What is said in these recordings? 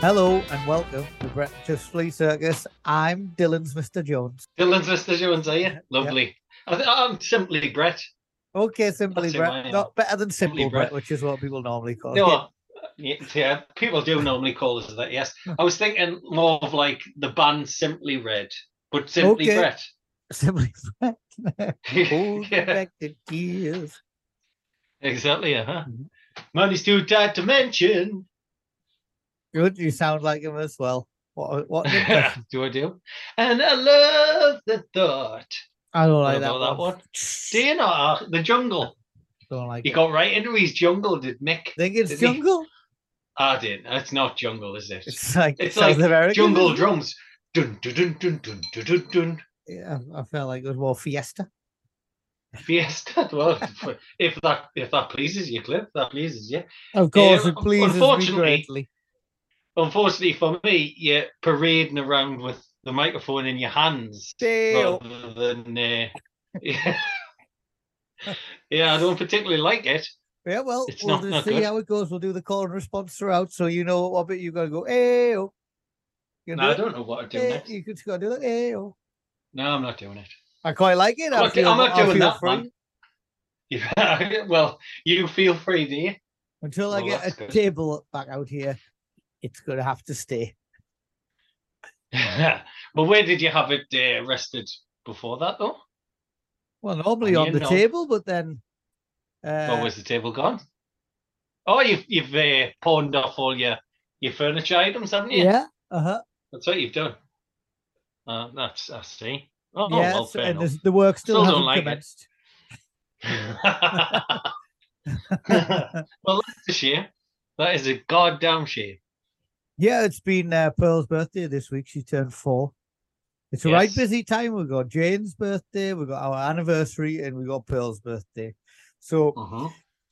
Hello and welcome to Breakfast Flea Circus. I'm Dylan's Mr. Jones. Dylan's Mr. Jones, are you? Lovely. I th- I'm simply Brett. Okay, simply That's Brett. Not better than Simply Simply Brett, Brett. which is what people normally call No, yeah, yeah, people do normally call us that. Yes, I was thinking more of like the band Simply Red, but Simply Okay. Brett. Simply Brett. Hold Yeah, back the tears. exactly. Uh huh. Mhm. Money's too tight to mention. Good, you sound like him as well. What, what do I do? And I love the thought. I don't What like that about one. that one? Do you know uh, the jungle? Don't like He it. got right into his jungle, did Mick? Think it's did he? jungle? I didn't. It's not jungle, is it? It's like It's South like American. jungle drums. Dun dun dun dun dun dun dun dun. Yeah, I felt like it was more fiesta. Fiesta. Well, if that if that pleases you, Cliff, that pleases you. Of course, Yeah, it pleases me unfortunately- greatly. Unfortunately for me, you're parading around with the microphone in your hands Dale. rather than. Uh, yeah. yeah, I don't particularly like it. Yeah, well, It's we'll not- just not see good. how it goes. We'll do the call and response throughout, so you know what bit you got to go. Hey, oh. You No, I do it. don't know what to do Eh, next. You could just go do that. Hey, oh. No, I'm not doing it. I quite like it. I'm not, feel, I'm not I doing that, free man. Well, you feel free, do you? until I get a good. table back out here. It's gonna have to stay. well, where did you have it uh, rested before that, though? Well, normally On the no. table, but then. Uh, Or was the table gone? Oh, you've you've uh, pawned off all your your furniture items, haven't you? yeah. Uh huh. That's what you've done. Uh, that's I see. Oh, yeah. well, so- and the work still, Still hasn't like commenced. well, that's a shame. That is a goddamn shame. Yeah, it's been uh, Pearl's birthday this week. She turned four. It's a right busy time. We've got Jane's birthday, we've got our anniversary, and we've got Pearl's birthday. So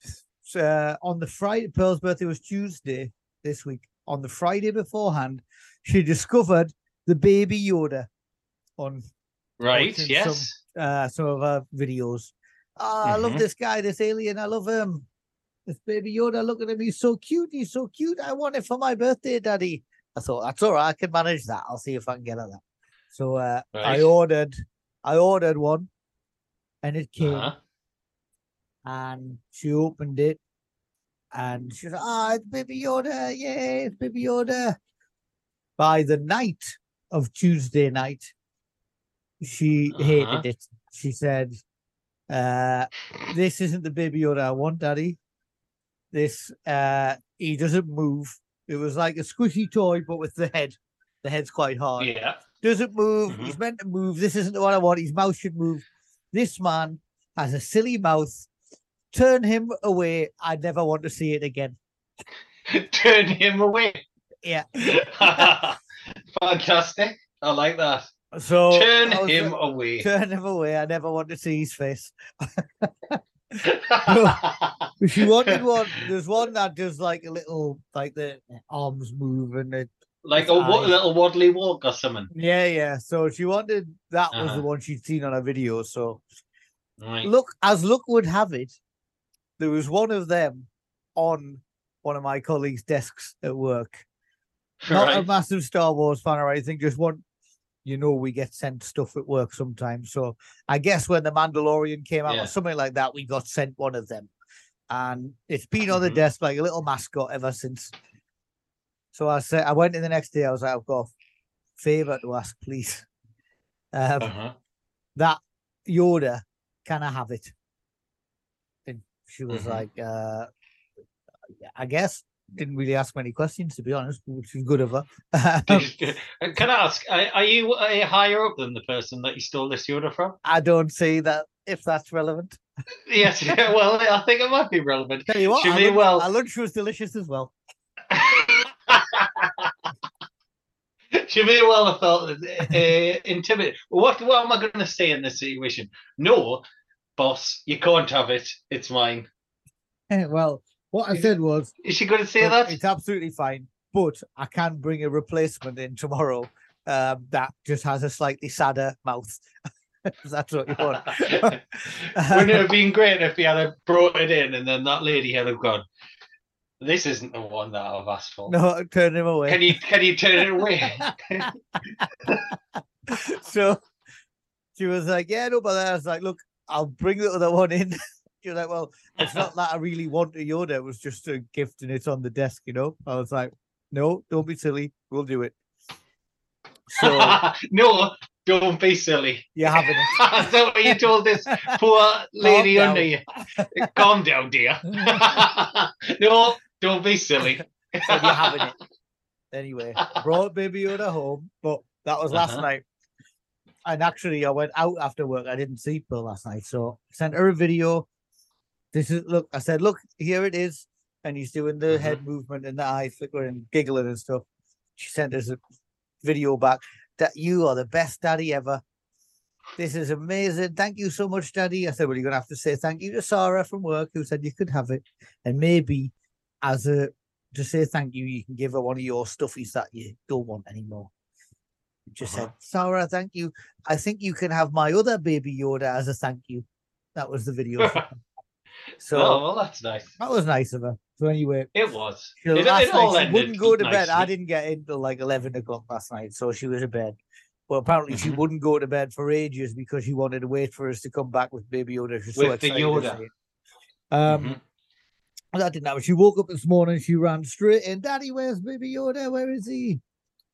s- uh, on the Friday, Pearl's birthday was Tuesday this week. On the Friday beforehand, she discovered the baby Yoda on Right. Yes. uh, some of our videos. Oh, I love Mhm. this guy, this alien. I love him. This baby Yoda, look at him. He's so cute. He's so cute. I want it for my birthday, Daddy. I thought that's all right. I can manage that. I'll see if I can get her that. So uh, I ordered, I ordered one, and it came, Uh-huh. and she opened it, and she was like, "Ah, it's baby Yoda! Yay, it's baby Yoda!" By the night of Tuesday night, she Uh-huh. hated it. She said, uh, "This isn't the baby Yoda I want, Daddy. This, uh, he doesn't move. It was like a squishy toy, but with the head. The head's quite hard. Yeah. Doesn't move. Mhm. He's meant to move. This isn't the one I want. His mouth should move. This man has a silly mouth. Turn him away. I never want to see it again. Turn him away. Yeah. Fantastic. I like that. So Turn him away. Turn him away. I never want to see his face. She wanted one. There's one that does like a little, like the arms move and it. like a little waddly walk or something. Yeah, yeah. So she wanted that was the Uh-huh. one she'd seen on a video. So Right. look, as luck would have it, there was one of them on one of my colleagues' desks at work. Not a massive Star Wars fan or anything, just one you know we get sent stuff at work sometimes. So I guess when the Mandalorian came out Yeah. or something like that, we got sent one of them, and it's been on the Mhm. desk like a little mascot ever since. So I said, I went in the next day. I was like, I've got a favor to ask, please. Um, Uh-huh. that Yoda, can I have it? And she was Mhm. like, uh, I guess. Didn't really ask many questions, to be honest, which is good of her. Can I ask, are, you higher up than the person that you stole this order from? I don't see that if that's relevant. Yes, yeah, well, I think it might be relevant. Tell you what, our may lunch, well- our lunch was delicious as well. she may well have felt uh, intimidated. What, what am I going to say in this situation? No, boss, you can't have it. It's mine. well, what I said was, Is she going to say that? it's absolutely fine, but I can bring a replacement in tomorrow um, that just has a slightly sadder mouth. That's what you want. Wouldn't it have been great if he had brought it in and then that lady had gone, this isn't the one that I've asked for. no, turn him away. Can you can you turn it away? so she was like, Yeah, no, but I was like, Look, I'll bring the other one in. Was like, Well, it's not that I really want a Yoda, it was just a gift and it's on the desk, you know. I was like, No, don't be silly, we'll do it. So no, don't be silly. you're having it. Is that what you told this poor lady down. under you? Calm down, dear. no, don't be silly. Said you're having it. Anyway, brought baby Yoda home, but that was last Uh-huh. night. And actually, I went out after work. I didn't see Pearl last night, so sent her a video. This is look. I said, look, here it is, and he's doing the Mm-hmm. head movement and the eye flickering and giggling and stuff. She sent us a video back that you are the best daddy ever. This is amazing. Thank you so much, Daddy. I said, Well, you're gonna have to say thank you to Sarah from work who said you could have it. And maybe as a to say thank you, you can give her one of your stuffies that you don't want anymore. Just said, Uh-huh. Sarah, thank you. I think you can have my other baby Yoda as a thank you. That was the video. so oh, well, that's nice. that was nice of her. So anyway, It was. she, It, last it all night she ended wouldn't go to bed. I didn't get in till like eleven o'clock last night, so she was in bed. But apparently she Mhm. wouldn't go to bed for ages because she wanted to wait for us to come back with Baby Yoda. She's so With the Yoda. Um, Mhm. that didn't happen. She woke up this morning. She ran straight in. Daddy, where's Baby Yoda? Where is he?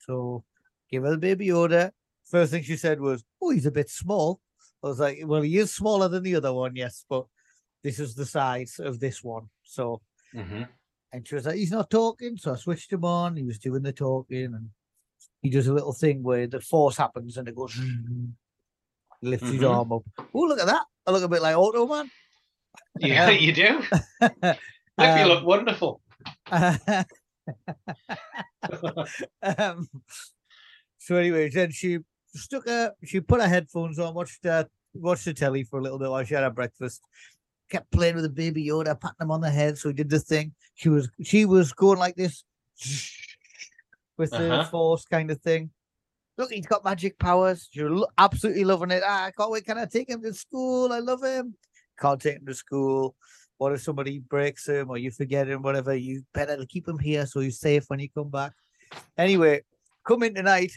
So give her the Baby Yoda. First thing she said was, "Oh, he's a bit small." I was like, "Well, he is smaller than the other one, yes, but this is the size of this one." So Mhm. and she was like, he's not talking. So I switched him on. He was doing the talking and he does a little thing where the force happens and it goes, he lifts his Mhm. arm up. Oh, look at that. I look a bit like Automan. Yeah, you do. Look, feel look Um, wonderful. um, so anyway, then she stuck her, she put her headphones on, watched uh, watched the telly for a little bit while she had her breakfast. Kept playing with the baby Yoda, patting him on the head. So he did the thing. She was she was going like this with the Uh-huh. force kind of thing. Look, he's got magic powers. You're lo- absolutely loving it. Ah, I can't wait. Can I take him to school? I love him. Can't take him to school. What if somebody breaks him or you forget him, whatever? You better keep him here so he's safe when you come back. Anyway, come in tonight.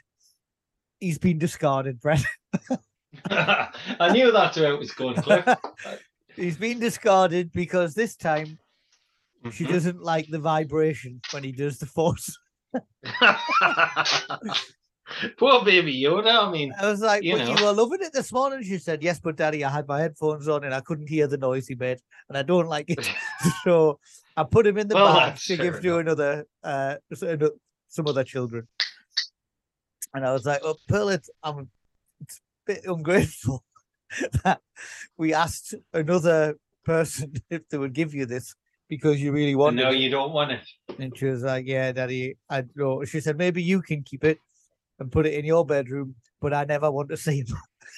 He's been discarded, Brett. I knew that's where it was going, Cliff. He's been discarded because this time she Mhm. doesn't like the vibration when he does the force. Poor baby Yoda. I mean, I was like, You but you were loving it this morning. She said, Yes, but daddy, I had my headphones on and I couldn't hear the noise he made, and I don't like it. so I put him in the Well, bag to give fair to another uh some other children. And I was like, Oh, Pearl, it's I'm it's a bit ungrateful that we asked another person if they would give you this because you really want no, it. No, you don't want it. And she was like, Yeah, daddy, I know. She said, Maybe you can keep it and put it in your bedroom, but I never want to see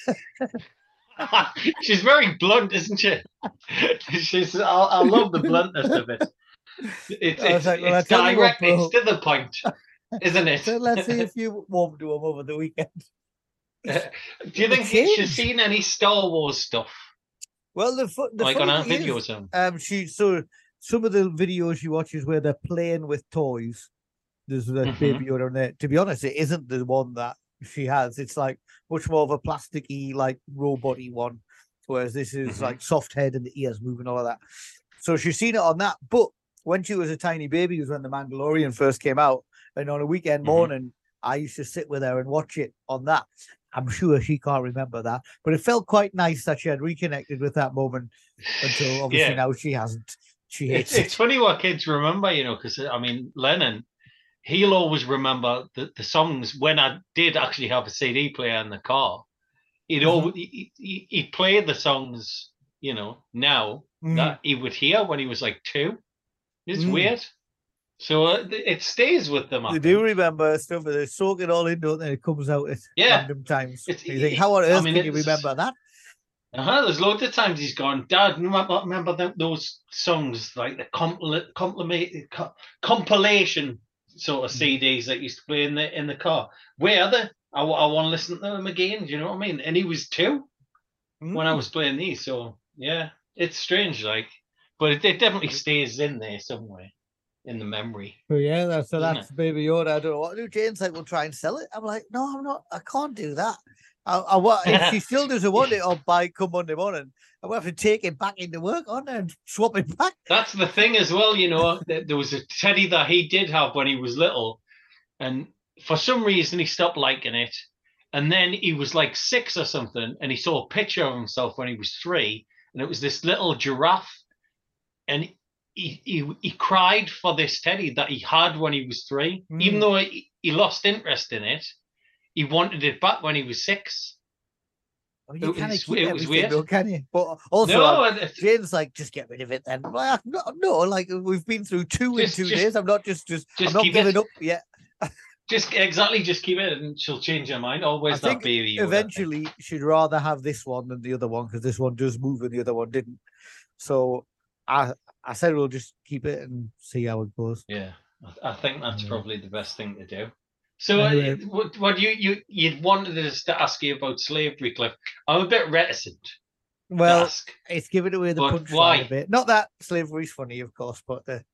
it. She's very blunt, isn't she? She's. I, I love the bluntness of it. It's, it's, like, well, it's you what, direct. it's to the point, isn't it? So let's see if you warmed to him over the weekend. Do you think she's seen any Star Wars stuff, Well, the, fu- the like on our is, videos? um, she so some of the videos she watches where they're playing with toys. There's that Mhm. baby Yoda on there. To be honest, it isn't the one that she has. It's like much more of a plasticky, like roboty one, whereas this is Mhm. like soft head and the ears moving, all of that. So she's seen it on that. But when she was a tiny baby, was when The Mandalorian first came out, and on a weekend Mhm. morning, I used to sit with her and watch it on that. I'm sure she can't remember that, but it felt quite nice that she had reconnected with that moment until obviously Yeah. now she hasn't. She It's, hates it's it. funny what kids remember, you know, because I mean, Lennon, he'll always remember the, the songs when I did actually have a CD player in the car. He'd Mhm. always he, he, he'd play the songs, you know, now Mhm. that he would hear when he was like two. It's Mm. weird. So uh, it stays with them. I They do remember stuff, but they soak it all in, don't they? It comes out at Yeah. random times. It's- you think, how on I earth mean, can you remember that? Uh-huh, there's loads of times he's gone, Dad, remember, remember th- those songs, like the compl- compliment, co- compilation sort of Mm. CDs that used to play in the in the car. Where are they? I, want to listen to them again. Do you know what I mean? And he was two when I Mm. was playing these. So, yeah, it's strange, like, but it, it definitely Mm. stays in there somewhere in the memory. So yeah, that's so that's Baby Yoda. I don't know what to do. Jane's like, we'll try and sell it. I'm like, no, I'm not. I can't do that. I, I want if she still doesn't want it, I'll buy it come Monday morning. I will have to take it back into work on and swap it back. That's the thing as well, you know. There was a teddy that he did have when he was little, and for some reason he stopped liking it. And then he was like six or something, and he saw a picture of himself when he was three, and it was this little giraffe, and he he, he cried for this teddy that he had when he was three, even Mm. though he, he lost interest in it. He wanted it back when he was six. I mean, you It was- it was weird. though, can you? But also, no, Jane's like, just get rid of it then. Well, no, no, like we've been through two Just- in two just- days. I'm not just just, just I'm not giving it. up yet. just exactly, just keep it, and she'll change her mind. Always that baby. Eventually, she'd rather have this one than the other one because this one does move and the other one didn't. So I I said we'll just keep it and see how it goes. Yeah, I, I think that's Yeah. probably the best thing to do. So, uh, Anyway. what, what you you you wanted us to ask you about slavery, Cliff? I'm a bit reticent. Well, ask. it's giving away the But punchline why? a bit. Not that slavery's funny, of course, but the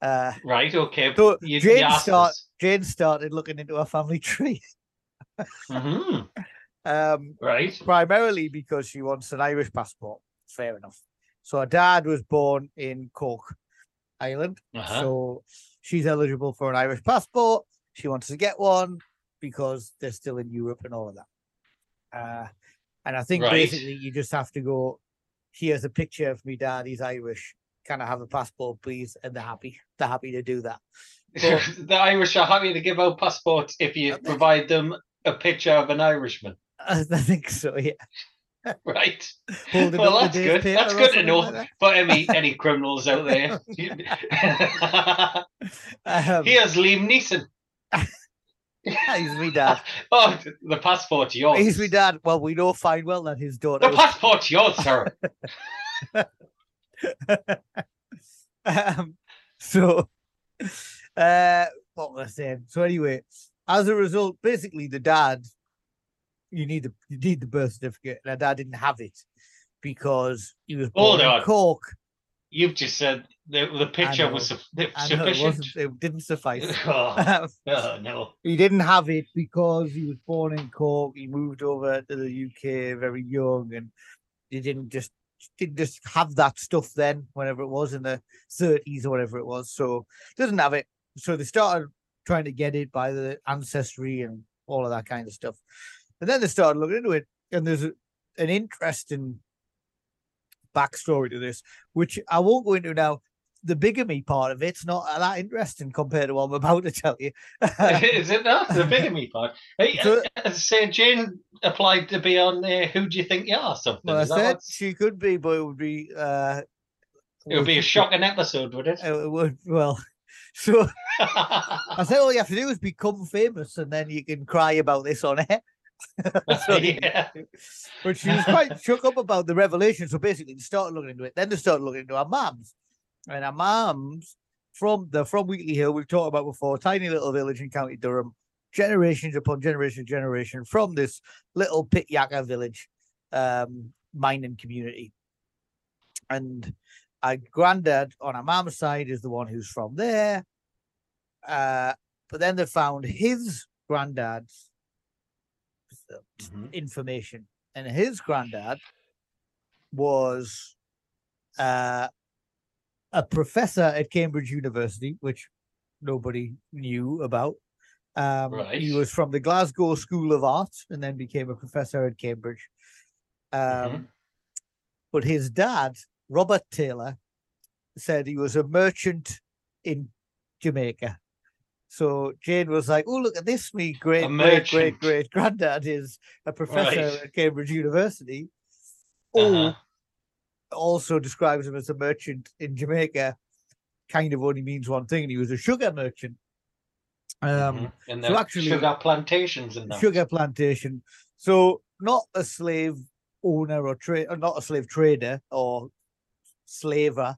uh, right, okay. so you, you Jane asked start us. Jane started looking into her family tree. Mhm, Um, Right. primarily because she wants an Irish passport. Fair enough. So her dad was born in Cork, Ireland. Uh-huh. So she's eligible for an Irish passport. She wants to get one because they're still in Europe and all of that. Uh, and I think Right. basically you just have to go, here's a picture of me dad, he's Irish. Can I have a passport, please? And they're happy. They're happy to do that. The Irish are happy to give out passports if you provide them a picture of an Irishman. I think so, yeah. Right. Well, that's good. That's good to know like for any any criminals out there. Um, Here's Liam Neeson. he's me dad. Oh, the passport's yours. He's me dad. Well, we know fine well that his daughter The passport's yours, sir. um, so, uh, what was I saying? So anyway, as a result, basically the dad, you need the you need the birth certificate, and her dad didn't have it because he was oh, born Hold in on. Cork. You've just said the, the picture know. was suf- I know it sufficient. wasn't. It didn't suffice. oh, oh, no. he didn't have it because he was born in Cork. He moved over to the UK very young, and he didn't just didn't just have that stuff then. Whenever it was in the thirties or whatever it was, so doesn't have it. So they started trying to get it by the ancestry and all of that kind of stuff, and then they started looking into it. And there's a, an interesting backstory to this, which I won't go into now. The bigamy part of it's not that interesting compared to what I'm about to tell you. Is it not the bigamy part? Hey, So- uh, say Jane applied to be on there. Who do you think you are? Something. Well, I Is said she could be, but it would be. uh it would be a shocking episode, would it? It would well. So I said all you have to do is become famous, and then you can cry about this on air. What yeah. But she was quite shook up about the revelation. So basically, they started looking into it. Then they started looking into our mums, and our mums from the from Wheatley Hill. We've talked about before, tiny little village in County Durham. Generations upon generation, generation from this little pit yakka village, um, mining community, and our granddad on our mum's side is the one who's from there. Uh, but then they found his granddad's Mhm. information. And his granddad was uh, a professor at Cambridge University, which nobody knew about. Um, He was from the Glasgow School of Art and then became a professor at Cambridge. Um, Mhm. But his dad, Robert Taylor, said he was a merchant in Jamaica. So Jane was like, "Oh, look at this! Me great, great, great, great granddad is a professor Right. at Cambridge University." Or Uh-huh. also describes him as a merchant in Jamaica. Kind of only means one thing, and he was a sugar merchant. Um, Mhm. And so the actually- sugar plantations and that. sugar plantation. So not a slave owner or trade, not a slave trader or slaver,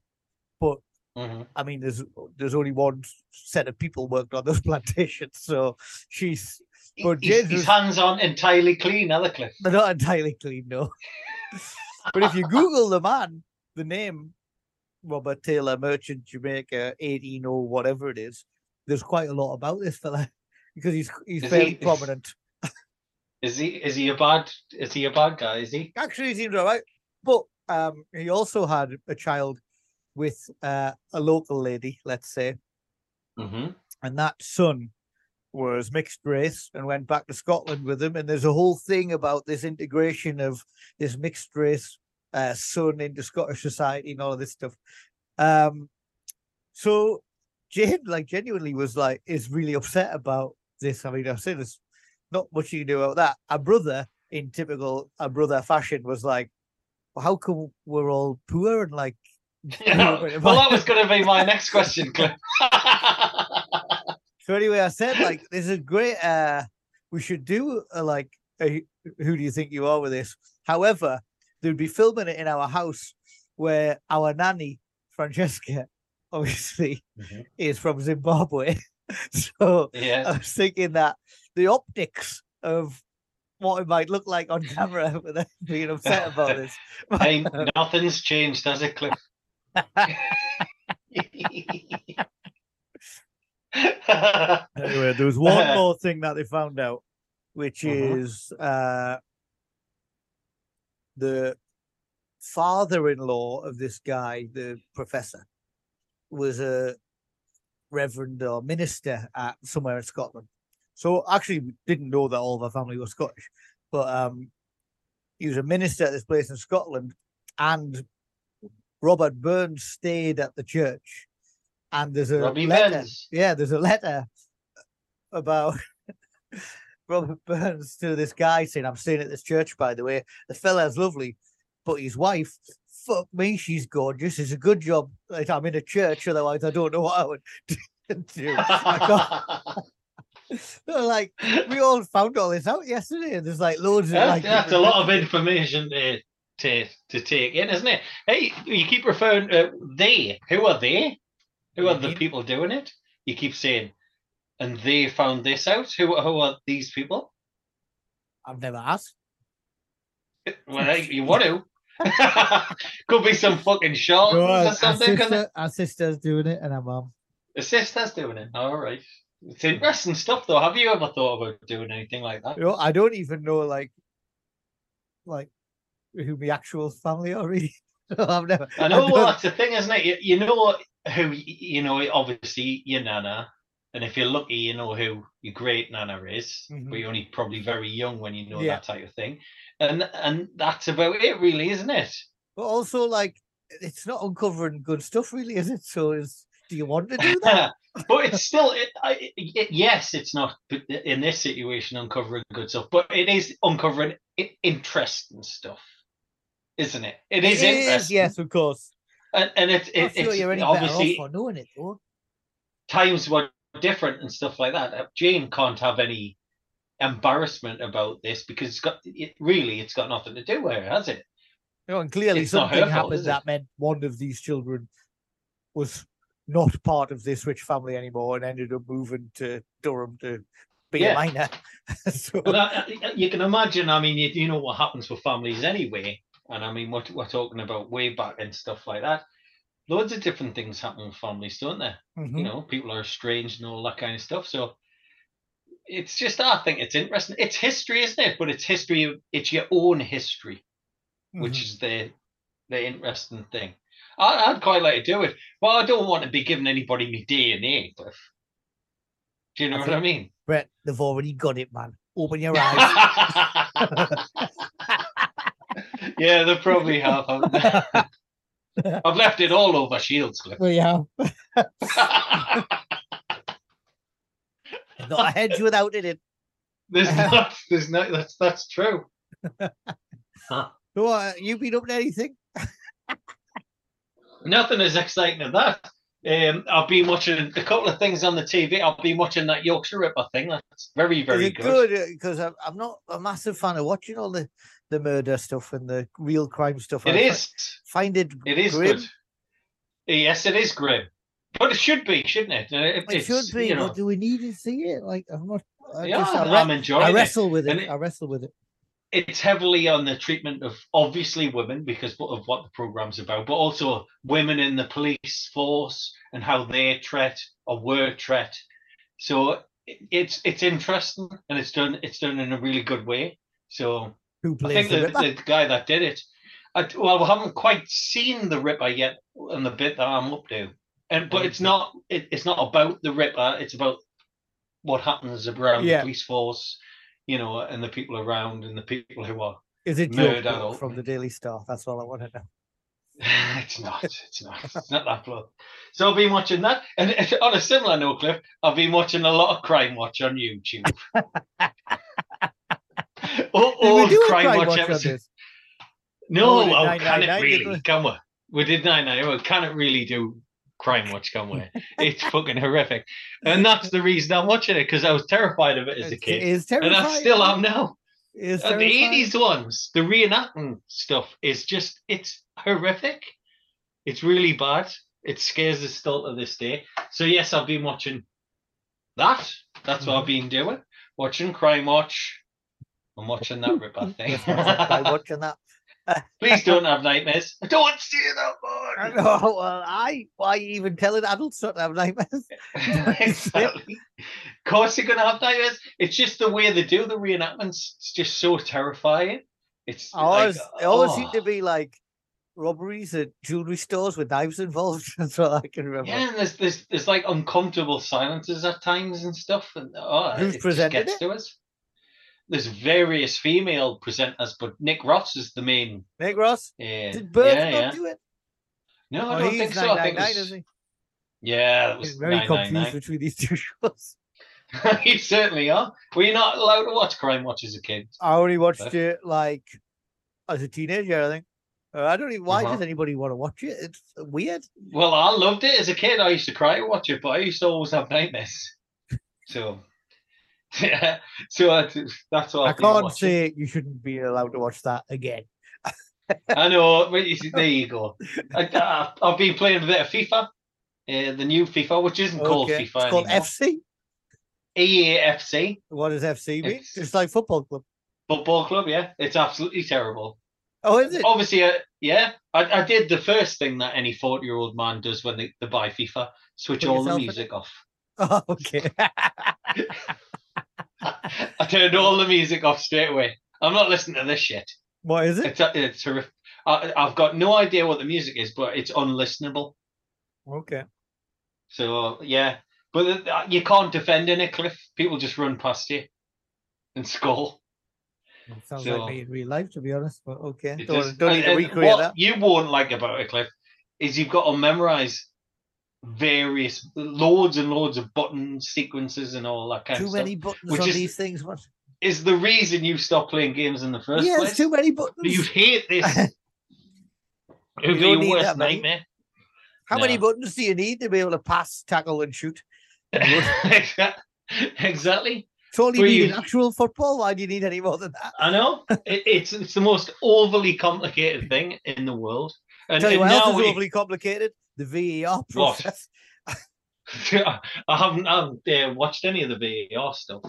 but Mhm. I mean, there's there's only one set of people worked on those plantations. So she's But His- James his hands aren't entirely clean, are they, Cliff? they're not entirely clean, no. but if you Google the man, the name Robert Taylor, Merchant Jamaica, 18 or whatever it is, there's quite a lot about this fella because he's he's Is very he- prominent. Is he is he a bad is he a bad guy, is he? Actually, he seems all right. But um, he also had a child with uh, a local lady, let's say, Mm-hmm. and that son was mixed race and went back to Scotland with him. And there's a whole thing about this integration of this mixed race uh, son into Scottish society and all of this stuff. Um, so Jane, like, genuinely was like, is really upset about this. I mean, I've said there's not much you can do about that. Our brother, in typical a brother fashion, was like, well, how come we're all poor and like, well, that was going to be my next question, Cliff. So anyway, I said like this is great. Uh, we should do a, like a, who do you think you are with this? However, they'd be filming it in our house where our nanny Francesca, obviously, Mhm. is from Zimbabwe. so yeah. I was thinking that the optics of what it might look like on camera with them being upset about this. Hey, nothing's changed, has it, Cliff? Anyway, there was one more thing that they found out, which Mhm. is uh, the father-in-law of this guy, the professor, was a reverend or minister at somewhere in Scotland. So actually, didn't know that all of our family was Scottish, but um, he was a minister at this place in Scotland, and Robert Burns stayed at the church. And there's a Robbie letter. Burns. Yeah, there's a letter about Robert Burns to this guy saying, I'm staying at this church, by the way. The fella's lovely, but his wife, fuck me, she's gorgeous. It's a good job that I'm in a church, otherwise I don't know what I would do. I So, like, we all found all this out yesterday, there's like loads of That's, like that's a lot of information to, to to take in, isn't it? Hey, you keep referring to they. Who are they? Who are the mm-hmm. people doing it? You keep saying, and they found this out. Who who are these people? I've never asked. Well, you want to? Could be some fucking No, or something. couldn't sister, our sister's doing it, and our mum. The sister's doing it. All right. It's interesting stuff, though. Have you ever thought about doing anything like that? You know, I don't even know like, like, who my actual family are really. I've never. I know well, that's the thing, isn't it? You, you know who you know. Obviously, your nana, and if you're lucky, you know who your great nana is. Mhm. But you're only probably very young when you know Yeah. that type of thing, and and that's about it, really, isn't it? But also, like, it's not uncovering good stuff, really, is it? So, is do you want to do that? but it's still, it, I, it, yes, it's not in this situation uncovering good stuff, but it is uncovering interesting stuff, isn't it? It is interesting. yes, of course. and, and it, it, it's obviously for knowing it, though. times were different and stuff like that. Uh, Jane can't have any embarrassment about this because it's got it, really it's got nothing to do with her, has it? Know, and clearly It's something happened that meant one of these children was not part of this rich family anymore and ended up moving to Durham to be Yeah. a miner. so, I, I- you can imagine. I mean, you, you know what happens with families anyway, and I mean, we're, we're talking about way back and stuff like that. Loads of different things happen with families, don't there? mhm. You know, people are estranged and all that kind of stuff. So it's just I think it's interesting. It's history, isn't it? But it's history. It's your own history, which Mhm. is the the interesting thing. I, I'd quite like to do it, but I don't want to be giving anybody me DNA. Cliff. Do you know I what I mean? Brett, they've already got it, man. Open your eyes. yeah, they probably have. I've left it all over Shields, Cliff. we have. Not a hedge without it. in. There's not. There's not. That's that's true. So, uh, you been up to anything? Nothing as exciting as that. Um, I've been watching a couple of things on the TV. I've been watching that Yorkshire Ripper thing. That's very, very good. good? Because I'm, I'm not a massive fan of watching all the, the murder stuff and the real crime stuff. It I is. Find it. It is grim. good. Yes, it is grim, but it should be, shouldn't it? Uh, It should be, You know, but do we need to see it? Like I'm not. I, yeah, just, I, I'm enjoying I it. wrestle with it. It- I wrestle with it. it's heavily on the treatment of obviously women because of what the program's about, but also women in the police force and how they treat or were treat. So it's it's interesting and it's done it's done in a really good way. So Who I plays think the the, the guy that did it, I, well, we haven't quite seen the Ripper yet on the bit that I'm up to, and but it's not it, it's not about the Ripper. It's about what happens around Yeah. the police force, you know, and the people around and the people who are Is it Joe or- from the Daily Star? That's all I want to know. it's not. It's not. It's not that blood. So I've been watching that, and on a similar note, Cliff, I've been watching a lot of Crime Watch on YouTube. All, Did we do Crime crime Watch watch this? No, did oh, can it really? Can we? We did nine nine. Well, can it really do Crime Watch? Can we? It's fucking horrific, and that's the reason I'm watching it because I was terrified of it as a It kid, is and terrifying. I still am now. It is And the eighties ones, the reenacting stuff is just it's horrific. It's really bad. It scares us still to this day. So yes, I've been watching that. That's what I've mm-hmm. been doing. Watching Crime Watch. I'm watching that Ripper thing. Yes, I'm watching that. Please don't have nightmares. I don't want to see that I one. know. Well, I why even telling adults not to have nightmares? exactly. Of course you're gonna have nightmares. It's just the way they do the reenactments. It's just so terrifying. It's I always, like, it always oh. to be like robberies at jewelry stores with knives involved. That's what I can remember. Yeah, and there's there's there's like uncomfortable silences at times and stuff, and oh, Who's it presented gets it? to us. There's various female presenters, but Nick Ross is the main. Nick Ross, Yeah. did Bert yeah, not yeah. do it? No, I Oh, don't think so. I think it was, he? yeah, that was He's very confused between these two shows. you certainly are. Were you not allowed to watch Crime Watch as a kid? I only watched Fair. it like as a teenager, I think. Uh, I don't even. Why Uh-huh. does anybody want to watch it? It's weird. Well, I loved it as a kid. I used to cry to watch it, but I used to always have nightmares. So, yeah, so I, that's what I I've can't say you shouldn't be allowed to watch that again. I know, but you see, there you go. I, I, I've been playing a bit of FIFA, uh, the new FIFA, which isn't called Okay. FIFA It's called anymore. FC. EAFC What does FC mean? It's- It's like football club. Football Club. Yeah, it's absolutely terrible. Oh, is it? Obviously, uh, yeah, I, I did the first thing that any forty-year-old man does when they, they buy FIFA: switch Put all the yourself in music off. Oh, okay. I turned all the music off straight away. I'm not listening to this shit. what is it? It's uh, it's horrific. I, I've got no idea what the music is, but it's unlistenable. Okay. So yeah, but you can't defend in it, Cliff. People just run past you and score. It sounds So- like me in real life, to be honest. But okay. Don't, just- don't need to recreate what that. you won't like about it, Cliff, is you've got to memorize various loads and loads of button sequences and all that kind Too of stuff. Too many buttons which on is- these things. What? Is the reason you stop playing games in the first Yeah, place? it's too many buttons. You hate this. It would be your worst that nightmare. How many buttons do you need to be able to pass, tackle, and shoot? exactly. Only need you- in actual football. Why do you need any more than that? I know it, it's it's the most overly complicated thing in the world. And, Tell you what else is overly complicated? The VAR process. I haven't, I haven't uh, watched any of the VAR stuff.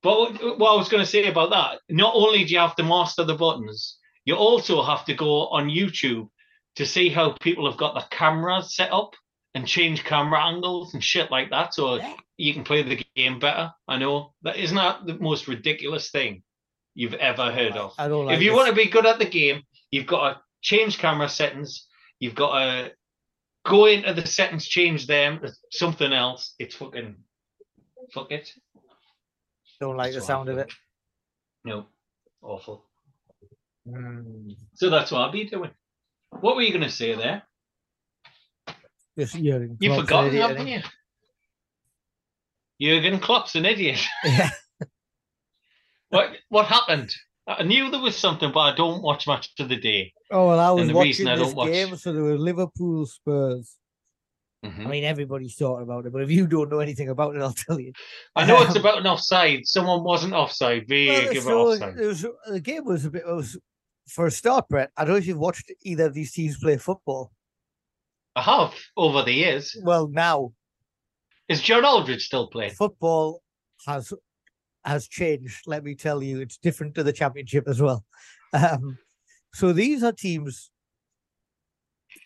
But what, I was going to say about that, not only do you have to master the buttons, you also have to go on YouTube to see how people have got the cameras set up and change camera angles and shit like that, so Yeah. you can play the game better. I know that isn't that the most ridiculous thing you've ever heard of. I don't like if you this. want to be good at the game, you've got to change camera settings. You've got to go into the settings, change them to something else. It's fucking fuck it. don't like the That's what I sound of it. think. No, awful. Mm. So that's what I'll be doing. What were you going to say there? Just Jurgen You've Klopp's an forgotten, idiot, haven't you? Jurgen Klopp's an idiot. Yeah. What what happened? I knew there was something, but I don't watch much of the day. Oh well, I was the watching reason I this watch- game, so there were Liverpool Spurs. Mhm. I mean, everybody's talking about it, but if you don't know anything about it, I'll tell you. I know it's Um, about an offside. Someone wasn't offside. VAR Well, so offside. was, the game was a bit. Was for a start, Brett. I don't know if you've watched either of these teams play football. I have over the years. Well, now Is John Aldridge still playing? football has has changed. Let me tell you, it's different to the championship as well. Um, so these are teams.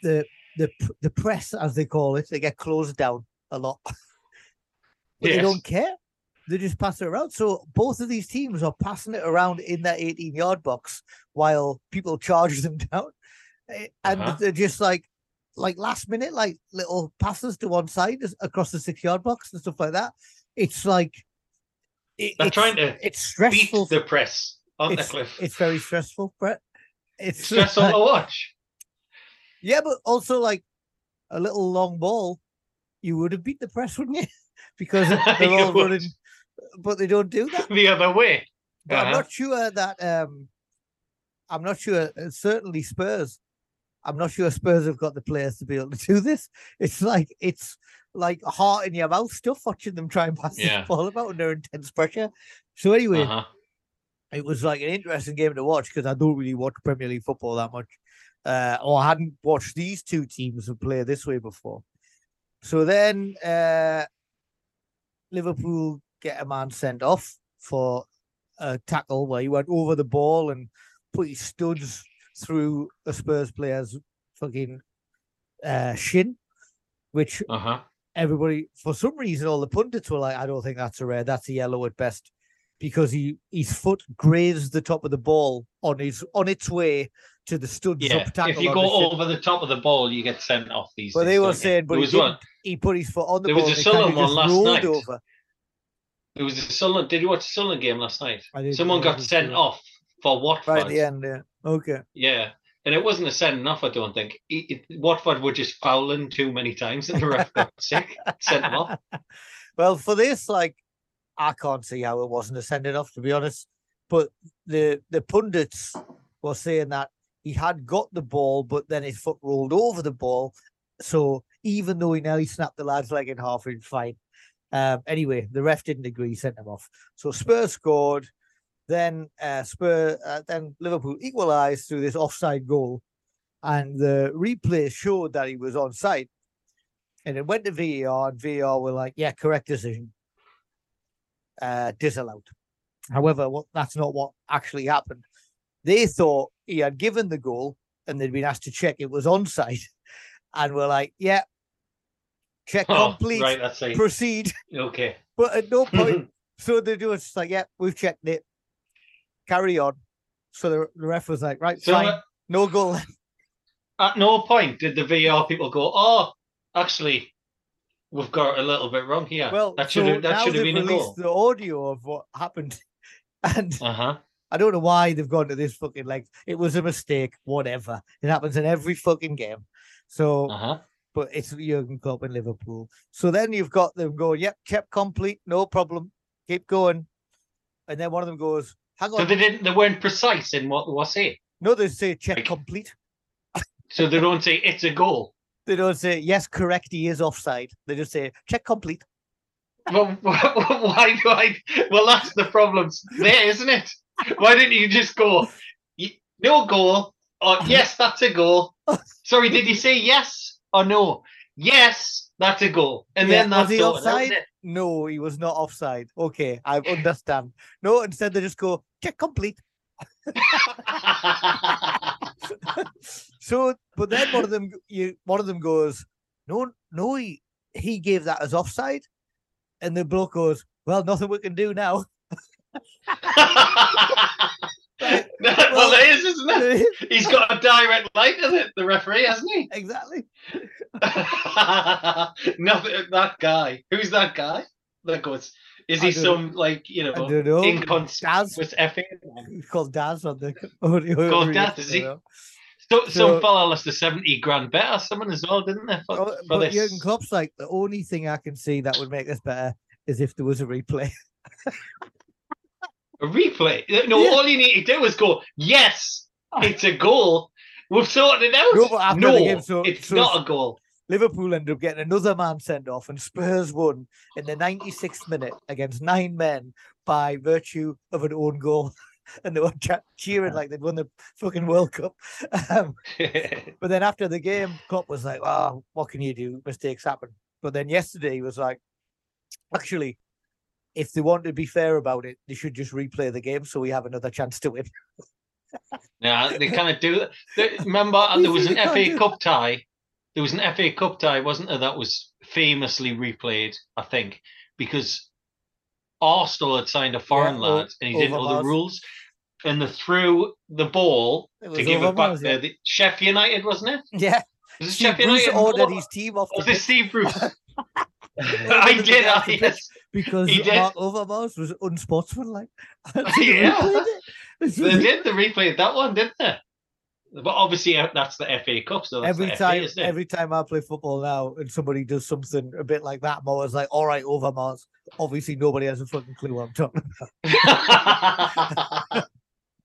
The the the press, as they call it, they get closed down a lot. but they don't care. They just pass it around. So both of these teams are passing it around in that 18 yard box while people charge them down. Eh, And Uh-huh. they're just like like last minute, like little passes to one side across the six yard box and stuff like that. It's like it- They're trying to it's Beat stressful. the press, aren't they, Cliff? it's very stressful, Brett. It's stressful like- to watch. yeah, but also like a little long ball, you would have beat the press, wouldn't you? because they're all would. running, but they don't do that. The other way. But I'm Uh-huh. not sure that um I'm not sure uh, certainly Spurs. I'm not sure Spurs have got the players to be able to do this. It's like it's like heart in your mouth stuff watching them try and pass Yeah. this ball about under intense pressure. So anyway, Uh-huh. it was like an interesting game to watch because I don't really watch Premier League football that much. Uh, or I hadn't watched these two teams play this way before. So then uh, Liverpool get a man sent off for a tackle where he went over the ball and put his studs through a Spurs player's fucking uh, shin, which Uh-huh. everybody, for some reason, all the pundits were like, I don't think that's a red, that's a yellow at best. Because he his foot grazed the top of the ball on his on its way to the studs Yeah. up tackle. If you go over the top of the ball, you get sent off these But days, they were saying, but there he one. He put his foot on the There ball. was a and it kinda Sunderland one last night. Over. There was a Sunderland. Did you watch the Sunderland game last night? Someone got sent off for what? right at the end. Yeah. Okay. Yeah. And it wasn't a sending off, I don't think. It, it- Watford were just fouling too many times and the ref got sick, sent them off. Well, for this, like, I can't see how it wasn't a sending off, to be honest. But the the pundits were saying that he had got the ball, but then his foot rolled over the ball. So even though he nearly snapped the lad's leg in half, it's fine. Um, anyway, the ref didn't agree, sent him off. So Spurs scored. Then uh, Spur, uh, then Liverpool equalised through this offside goal, and the replay showed that he was onside. And it went to VAR, and VAR were like, "Yeah, correct decision, uh, disallowed." However, what, that's not what actually happened. They thought he had given the goal, and they'd been asked to check it was onside, and were like, "Yeah, check Oh, complete, right, proceed." Okay. But at no point, so they do it's like, "Yeah, we've checked it, carry on." So the, the ref was like, "Right, So fine, uh, no goal." at no point did the VR people go, oh, actually, we've got a little bit wrong here. Well, that should so have that now should have they've been a released goal. the audio of what happened, and Uh huh. I don't know why they've gone to this fucking length. It was a mistake, whatever. It happens in every fucking game. So, Uh huh. but it's Jurgen Klopp in Liverpool. So then you've got them going, yep, check complete, no problem, keep going. And then one of them goes, hang So they didn't. They weren't precise in what they were saying. no, they say check Like- complete. So they don't say it's a goal. They don't say yes, correct, he is offside. They just say check complete. Well, why do I? Well, that's the problem there, isn't it? Why didn't you just go no goal or yes, that's a goal? Sorry, did you say yes or no? Yes, that's a goal, and Yeah, then was he offside? No, he was not offside. Okay, I understand. No, instead they just go check complete. So, but then one of them, you, one of them goes, no, no, he, he gave that as offside. And the bloke goes, well, nothing we can do now. well, it is, isn't it? He's got a direct line, isn't it? The referee, hasn't he? exactly. Nothing. That guy. Who's that guy? That goes. Is he some like you I know don't know. incons Daz, with effing? he's called Daz on the audio. Called Daz, is he? know. So, So- some fella lost a seventy grand bet or something as well, didn't they? For, Oh, for but this Jurgen Klopp's like the only thing I can see that would make this better is if there was a replay. A replay. No, Yeah. all you need to do is go. Yes, it's a goal. We've sorted it out. No, no, game, so- it's so- not a goal. Liverpool ended up getting another man sent off, and Spurs won in the 96th minute against nine men by virtue of an own goal. And they were cheering like they'd won the fucking World Cup. Um, but then after the game, Klopp was like, "Oh, what can you do? Mistakes happen." But then yesterday he was like, "Actually, if they want to be fair about it, they should just replay the game so we have another chance to win." Yeah, they kind of do that. Remember, and there was an FA Cup tie. There was an FA Cup tie, wasn't there? That was famously replayed, I think, because Arsenal had signed a foreign Yeah, lad and he didn't know the rules, and they threw the ball to give it back there. The Sheff United, wasn't it? Yeah, Was it Steve Sheff Bruce United? ordered his team off Was it Steve Bruce? I did. I, yes. Because He did. Mark Overmars was unsportsmanlike. Yeah. They did. They replayed that one, didn't they? But obviously, uh, that's the FA Cup. So that's every the time, FA, every time I play football now, and somebody does something a bit like that, I'm always like, "All right, Overmars." Obviously, nobody has a fucking clue what I'm talking about.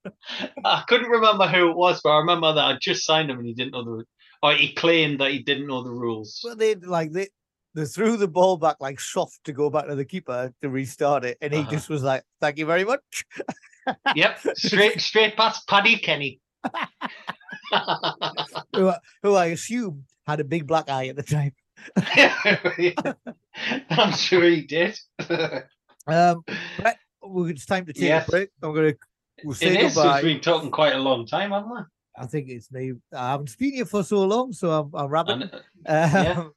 I couldn't remember who it was, but I remember that I just signed him and he didn't know the or he claimed that he didn't know the rules. But they like they they threw the ball back like soft to go back to the keeper to restart it, and he Uh-huh. just was like, "Thank you very much." Yep, straight straight past Paddy Kenny. Who, I- who I assume had a big black eye at the time. I'm sure he did. Um, but well, it's time to take Yes. a break. I'm gonna we'll say is. goodbye. We've been talking quite a long time, haven't we? I think it's me. I haven't been here for so long, so I'm, I'm uh, Um,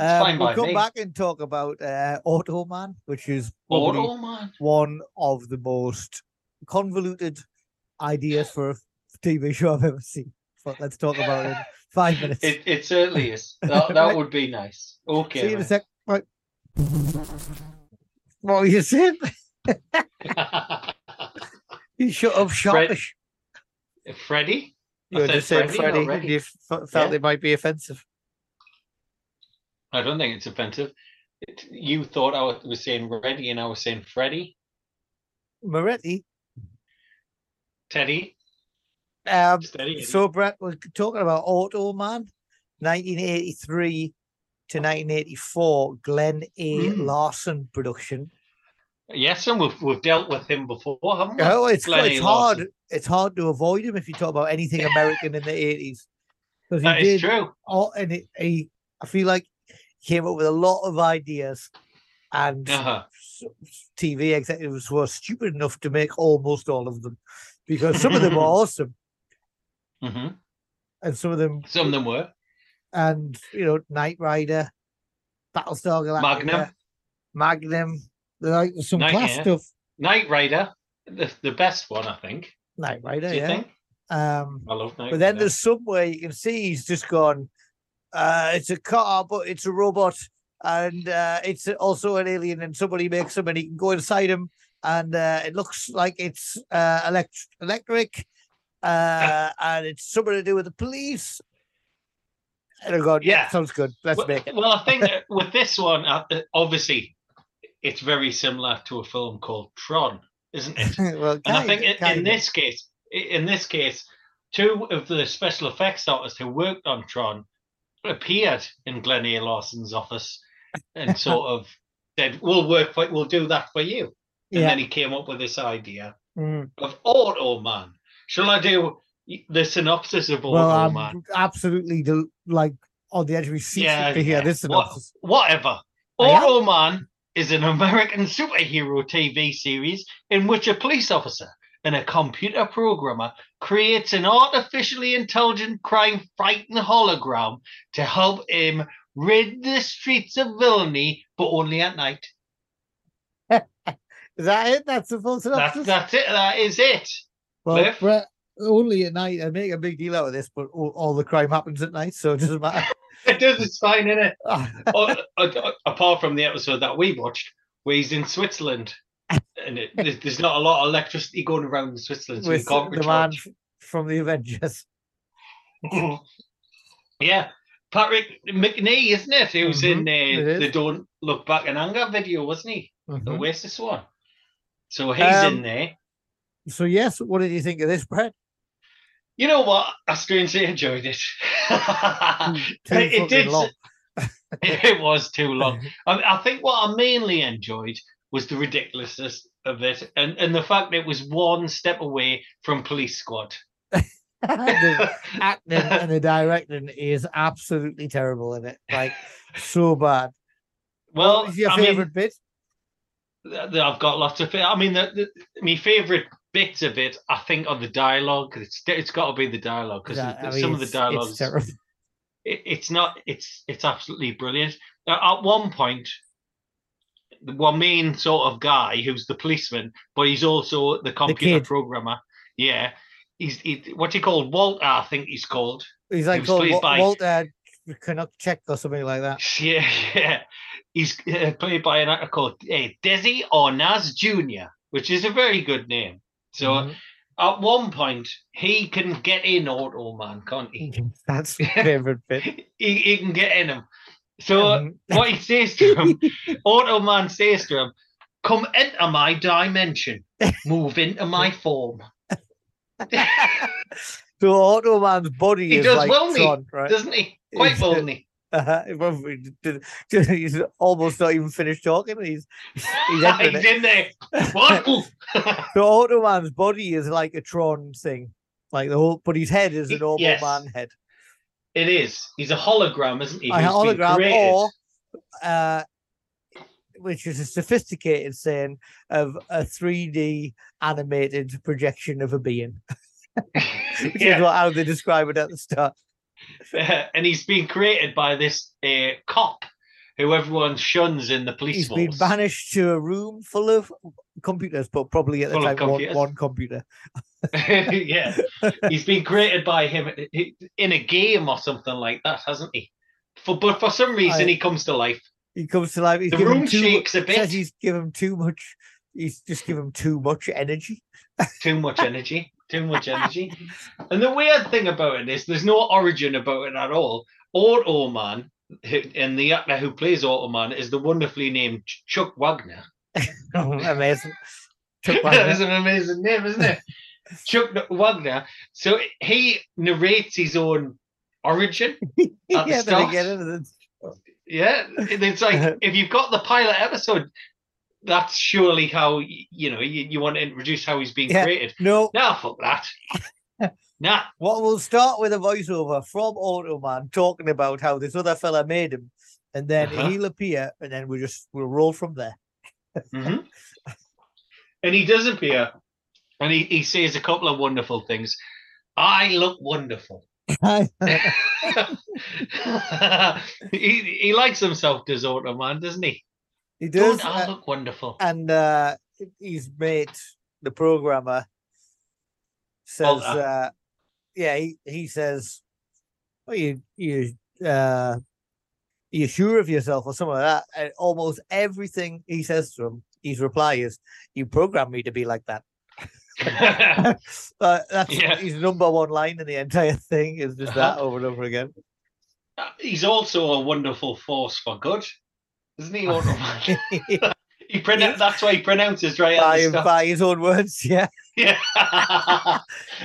um, fine we'll come me. back and talk about uh, Automan, which is probably Auto man. one of the most convoluted ideas for a TV show I've ever seen. But let's talk about it in five minutes. It, it certainly is. That, that would be nice. Okay. See you in a sec. Right. What were you saying? You shut up sharpish. Freddie? You were just said saying Freddie, Freddie, not and you f- felt Yeah. it might be offensive. I don't think it's offensive. It, you thought I was, saying Reddy and I was saying Freddie. Moretti. Teddy. Um, Steady. so, Brett, we're talking about Automan, 1983 to 1984, Glen A. Mm. Larson production. yes, and we've, we've dealt with him before, haven't we? Oh, it's Glen it's A. hard. Larson. It's hard to avoid him if you talk about anything American in the 80s. Because he That is did true. all, and it, he, I feel like came up with a lot of ideas, and Uh-huh. TV executives were stupid enough to make almost all of them, because some of them were awesome, hmm and some of them, Some of them were. and you know, Knight Rider, Battlestar Galactica, Magnum. Magnum, like some class yeah. stuff. Knight Rider, the, the best one, I think. Knight Rider, Do you yeah. think? Um, I love Knight but then Rider. there's somewhere you can see he's just gone. Uh, it's a car, but it's a robot, and uh, it's also an alien. And somebody makes him, and he can go inside him, and uh, it looks like it's uh, elect- electric, uh, and it's something to do with the police. And I'm going, yeah, sounds good. Let's well, make it. well, I think with this one, uh, obviously, it's very similar to a film called Tron, isn't it? well, And I think in, this case, in this case, two of the special effects artists who worked on Tron appeared in Glen A. Larson's office and sort of said, "We'll work for, we'll do that for you." And yeah, then he came up with this idea mm. of Auto Man. Shall I do the synopsis of Auto well, I'm Man? absolutely del- like on the edge of my seat Yeah, to hear yeah. this What- Whatever. Auto Man is an American superhero TV series in which a police officer and a computer programmer creates an artificially intelligent crime fighting hologram to help him rid the streets of villainy, but only at night. Is that it? That's the full That's synopsis. that's it. That is it. well, Brett, only at night. I make a big deal out of this, but all, all the crime happens at night, so it doesn't matter. It does. It's fine, isn't it? Oh, uh, uh, apart from the episode that we watched, where he's in Switzerland, and it, there's, there's not a lot of electricity going around in Switzerland, so you can't the man from the Avengers. yeah, Patrick Macnee, isn't it? Who was in Mhm, it uh, the "Don't Look Back in Anger" video, wasn't he? The Mhm. Oasis one. So he's Um, in there. So yes, what did you think of this, Brett? You know what? I strangely enjoyed it. It did. It was too long. I, I think what I mainly enjoyed was the ridiculousness of it, and and the fact that it was one step away from Police Squad. the acting and the directing is absolutely terrible in it. Like so bad. well, your I mean, favorite bit? th- th- I've got lots of. I mean, the, the, my favorite bits of it, I think, are the dialogue. It's it's got to be the dialogue because Yeah, I mean, some of the it's- dialogues. It's it, it's not it's it's absolutely brilliant at one point the one main sort of guy who's the policeman but he's also the computer kid. programmer yeah he's he, what he called walter i think he's called He's like was called Wa- by- Walter Canuck Check or something like that. yeah yeah he's uh, played by an actor called uh, desi arnaz jr which is a very good name so Mhm. at one point he can get in auto man can't he That's favorite bit. he, he can get in him so Um, what he says to him, Automan says to him, Come into my dimension, move into my form. so Automan's body He is does like well, Tron, right? Doesn't he? Quite well, uh? Uh-huh. Well, we did- He's almost not even finished talking. He's he's He's in there. What? So Automan's body is like a Tron thing, like the whole, but his head is a Y- normal yes. man head. It is. He's a hologram, isn't he? a who's hologram or uh which is a sophisticated saying of a 3D animated projection of a being, which is what, how they describe it at the start. and he's been created by this uh, cop who everyone shuns in the police He's force. been banished to a room full of computers, but probably at the Full time one, one computer. yeah, he's been created by him in a game or something like that, hasn't he? For, but for some reason, I- he comes to life. He comes to life. He's The room too, shakes a Says bit. he's given too much. He's just given too much energy. Too much energy. Too much energy. And the weird thing about it is, there's no origin about it at all. Automan, who, and the actor who plays Automan is the wonderfully named Chuck Wagner. Oh, amazing. Took that is an amazing name, isn't it? Chuck Wagner. So he narrates his own origin. the yeah, then start. it's- Yeah, it's like if you've got the pilot episode, that's surely how you know you, you want to introduce how he's being Yeah. created. no. Nah, fuck that. Nah, What we'll start with a voiceover from Automan talking about how this other fella made him, and then Uh-huh. he'll appear, and then we just we'll roll from there. Mhm. and he does appear, and he, he says a couple of wonderful things. I look wonderful. he he likes himself, does Automan, doesn't he? he does, Don't I uh, look wonderful? and uh, his mate, the programmer, says, Walter. uh, "Yeah, he, he says, well, you you uh, you sure of yourself or something like that." And almost everything he says to him, his reply is, "You programmed me to be like that." uh, that's Yeah. his number one line in the entire thing is just that over and over again. He's also a wonderful force for good, isn't he? He pronoun- that's why he pronounces right by, by his own words, yeah. Yeah.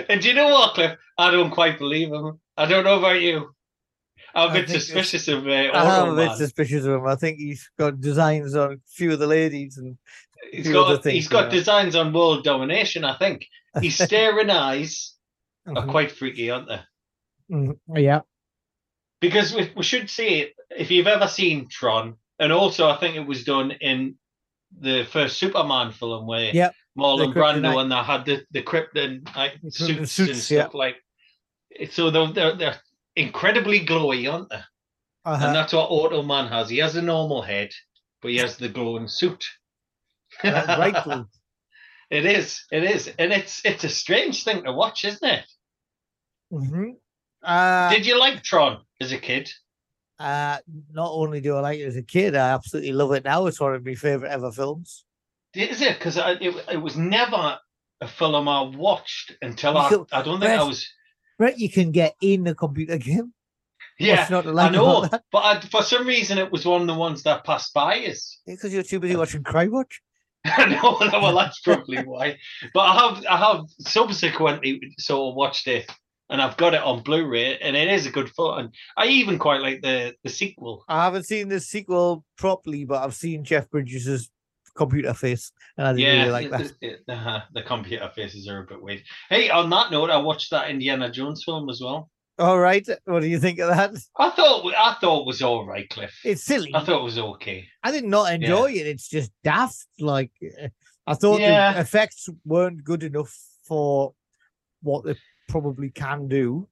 and do you know what, Cliff? I don't quite believe him. I don't know about you. I'm a bit suspicious of uh, I am a bit suspicious of him. I think he's got designs on a few of the ladies and He's got things he's got on. designs on world domination. I think his staring eyes are Mhm. quite freaky, aren't they? Mhm. yeah. Because we, we should say if you've ever seen Tron, and also I think it was done in the first Superman film where Yep, Marlon the Brando and they had the the Krypton like, The Krypton suits, and suits, stuff like. So they're, they're they're incredibly glowy, aren't they? Uh-huh. and that's what Automan has. He has a normal head, but he has the glowing suit. Right. It is, it is, and it's it's a strange thing to watch, isn't it? Mhm. Uh, Did you like Tron as a kid? Uh, not only do I like it as a kid, I absolutely love it now. It's one of my favorite ever films. Is it? Because it, it was never a film I watched until I, I don't think I was. Right, you can get in a computer game. Yeah, What's not I know, but I, for some reason it was one of the ones that passed by us. Because you're too busy watching Crywatch. I know, no, well, that's probably why. But I have, I have subsequently sort of watched it, and I've got it on Blu-ray, and it is a good film. And I even quite like the the sequel. I haven't seen the sequel properly, but I've seen Jeff Bridges' computer face, and I didn't Yeah, really like that. it- it- uh, the computer faces are a bit weird. Hey, on that note, I watched that Indiana Jones film as well. All right, what do you think of that? I thought, I thought it was all right, Cliff. It's silly. I thought it was okay. I did not enjoy it. It's just daft. Like uh, I thought Yeah. the effects weren't good enough for what they probably can do.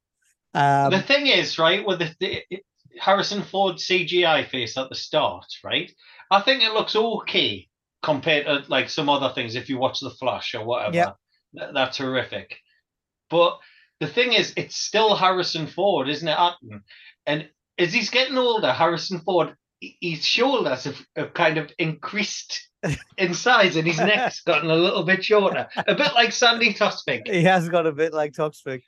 Um, the thing is, right, with the, the Harrison Ford CGI face at the start, right? I think it looks okay compared to like some other things. If you watch The Flash or whatever. Th- that's horrific. But the thing is, it's still Harrison Ford, isn't it. And as he's getting older, Harrison Ford, his shoulders have, have kind of increased in size, and his neck's gotten a little bit shorter, a bit like Sandi Toksvig. he has got a bit like Toksvig.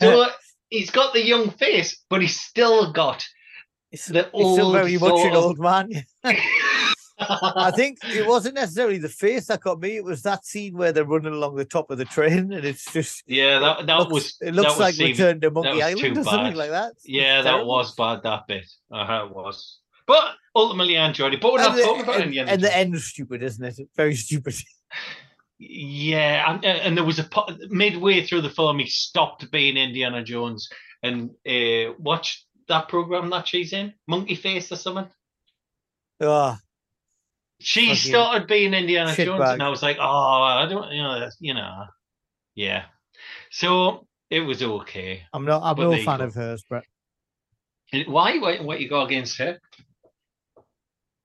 So he's got the young face, but he's still got It's the He's still old very much an old man. I think it wasn't necessarily the face that got me. It was that scene where they're running along the top of the train, and it's just yeah, that that looks, was it looks was like seemed- Return to Monkey Island or something like that. It's Yeah, that was bad. That bit, uh-huh, it was. But ultimately, I enjoyed it. But we're not And the, talking about and, Indiana and the end's stupid, isn't it? Very stupid. Yeah, and, and there was a midway through the film, he stopped being Indiana Jones and uh, watched that program that she's in, Monkey Face or something. Oh, She started being Indiana Jones, shitbag. and I was like, oh, I don't, you know, you know, yeah. So it was okay. I'm not. I'm But no fan go. of hers. And Why? What, what you got against her?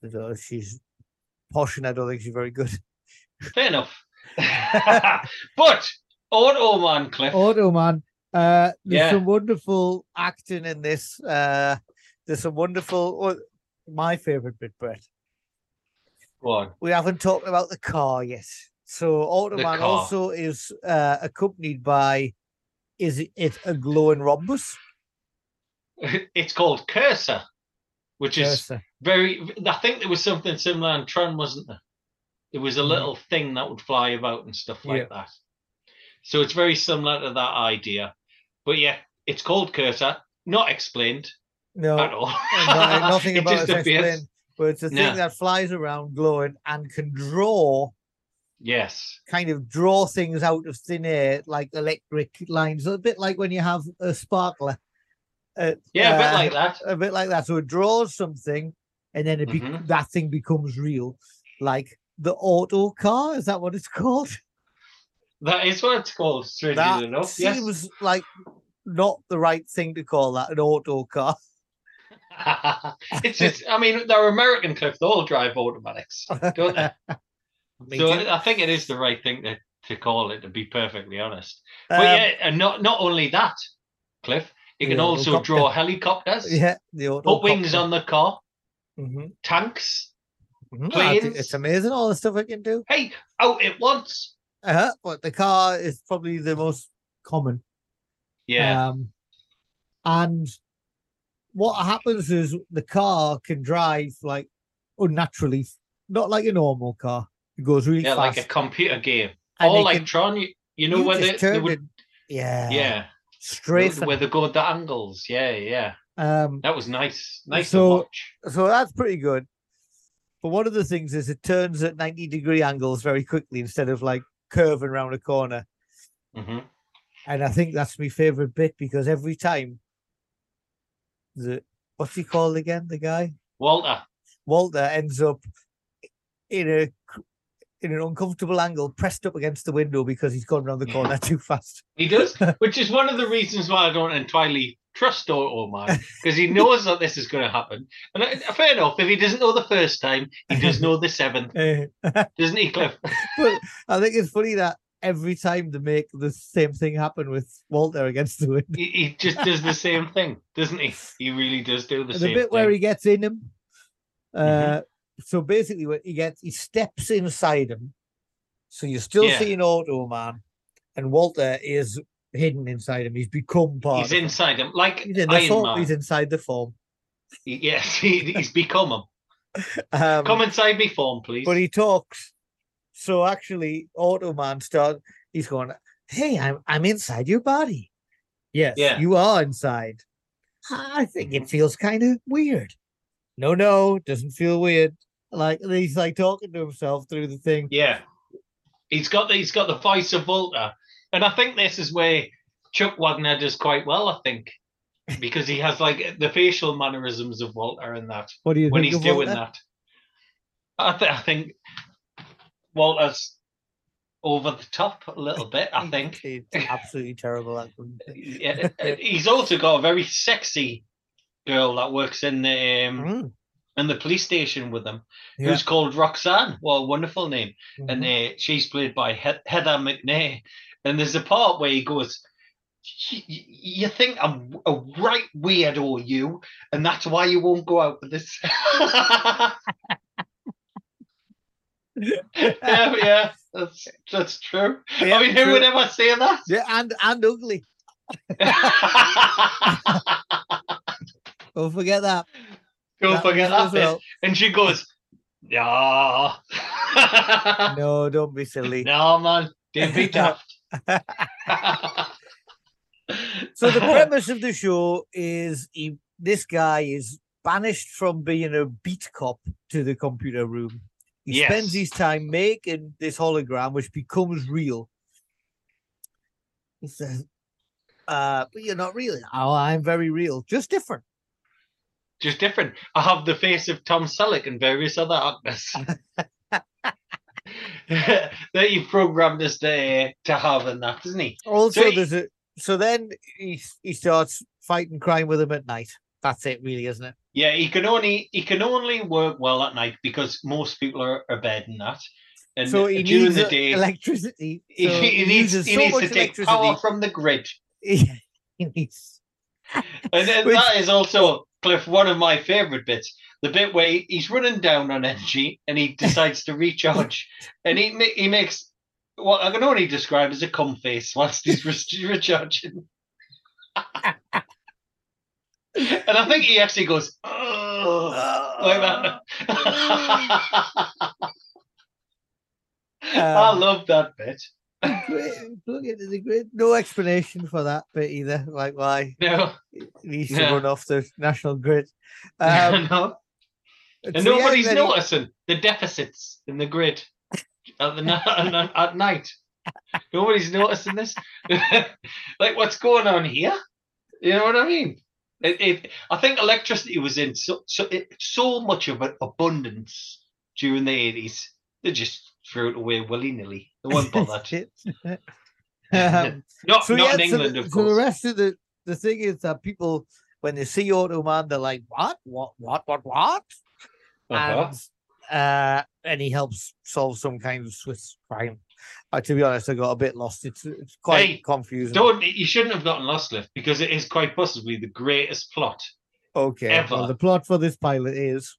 I don't know, She's posh, and I don't think she's very good. Fair enough. but Auto Man Cliff. Auto man. Uh, there's Yeah. some wonderful acting in this. Uh, there's some wonderful. Oh, my favorite bit, Brett. Go on. We haven't talked about the car yet. So Automan car. also is uh, accompanied by. Is it a glowing rhombus? It's called Cursor, which is Cursor. Very. I think there was something similar in Tron, wasn't there? There was a Mhm. little thing that would fly about and stuff like that. So it's very similar to that idea. But yeah, it's called Cursor, not explained No, at all. no, nothing It about it explained. But it's a thing Yeah. that flies around glowing and can draw Yes. kind of draw things out of thin air like electric lines, a bit like when you have a sparkler. Uh, Yeah, a bit uh, like that. A bit like that. So it draws something, and then it be- Mhm. that thing becomes real, like the auto car. Is that what it's called? That is what it's called, strangely That enough. Yes. seems like not the right thing to call that an auto car. it's just, I mean, they're American Cliff, they all drive automatics, don't they? So too. I think it is the right thing to, to call it, to be perfectly honest. But Um, yeah, and not not only that, Cliff, you can also helicopter. draw helicopters, yeah, the auto put wings on the car, Mhm. tanks. Mhm. I think planes. it's amazing all the stuff it can do. Hey, out at once. Uh-huh. But the car is probably the most common. Yeah, Um, and what happens is the car can drive like unnaturally, not like a normal car. It goes really yeah, fast. like a computer game, and or like can- Tron. You, you know you where they, they would, it- yeah, yeah, straight. where they go the angles. Yeah, yeah, Um, that was nice, nice So- to watch. so that's pretty good. But one of the things is it turns at ninety degree angles very quickly instead of like curving around a corner. hmm And I think that's my favorite bit because every time the what's he called again? The guy Walter. Walter ends up in a in an uncomfortable angle, pressed up against the window because he's gone around the corner too fast. He does, which is one of the reasons why I don't entirely trust Auto Man because he knows that this is going to happen. And uh, fair enough, if he doesn't know the first time, he does know the seventh, Eh, doesn't he, Cliff? but I think it's funny that every time they make the same thing happen with Walter against the wind. He, he just does the same thing, doesn't he? He really does do the And the bit thing. where he gets in him. Uh, Mhm. So basically, what he gets, he steps inside him. So you're still Yeah. seeing Auto Man, and Walter is hidden inside him. He's become part. He's of inside him, like He's in Iron form. Man. He's inside the form. Yes, he, he's become him. Um, Come inside me form, please. but he talks. So actually, Auto Man starts. He's going, "Hey, I'm I'm inside your body. Yes, Yeah. you are inside. I think it feels kind of weird. No, no, doesn't feel weird. Like he's like talking to himself through the thing. Yeah, he's got the, he's got the voice of Volta, and I think this is where Chuck Wagner does quite well. I think because he has like the facial mannerisms of Walter and that What do you when think he's of doing Walter? that. I, th- I think Walter's over the top a little bit. I think it's absolutely terrible. One. yeah, uh, he's also got a very sexy girl that works in the um, Mm, in the police station with him, yeah. who's called Roxanne. Well, wonderful name. and Mhm. uh, she's played by he- Heather McNay. And there's a part where he goes, "Y- y- "You think I'm a right weirdo, you, and that's why you won't go out with this." yeah, yeah, that's that's true. Yeah, I mean, who true. would ever say that? yeah, and and ugly. Don't forget that. Don't That forget that well. And she goes, "Yeah, No, don't be silly. no, man, don't be daft." So the premise of the show is he, this guy is banished from being a beat cop to the computer room. He spends his time making this hologram, which becomes real. He says, uh, "But you're not real." Oh, I'm very real, just different. just different. I have the face of Tom Selleck and various other actors that you've programmed us to, to have in that, isn't he? Also, So he- there's a so then he he starts fighting crime with him at night. That's it, really, isn't it? Yeah, he can only he can only work well at night because most people are abed and that. And so he during needs the day, electricity. he, so he needs he so needs to take electricity. power from the grid. he needs And then Which- that is also Cliff one of my favourite bits. The bit where he's running down on energy and he decides to recharge, and he he makes what I can only describe as a cum face whilst he's recharging. and I think he actually goes like that. I Um, love that bit. Plug into the grid. No explanation for that bit either. Like why No, he needs to Yeah. run off the national grid. Um, no. And so yeah, nobody's he- noticing the deficits in the grid at the at, at night. Nobody's noticing this. like, what's going on here? You know what I mean? It, it, I think electricity was in so so, it, so much of an abundance during the eighties. They just threw it away willy nilly. They weren't bothered. um, not so not yeah, in so England, the, of so the rest of the the thing is that people when they see Auto Man, they're like, "What? What? What? What? What?" Uh-huh. And uh, and he helps solve some kind of Swiss crime. Uh, to be honest, I got a bit lost. It's it's quite Hey, confusing. Don't you shouldn't have gotten lost, Lift, because it is quite possibly the greatest plot Okay, well, ever. the plot for this pilot is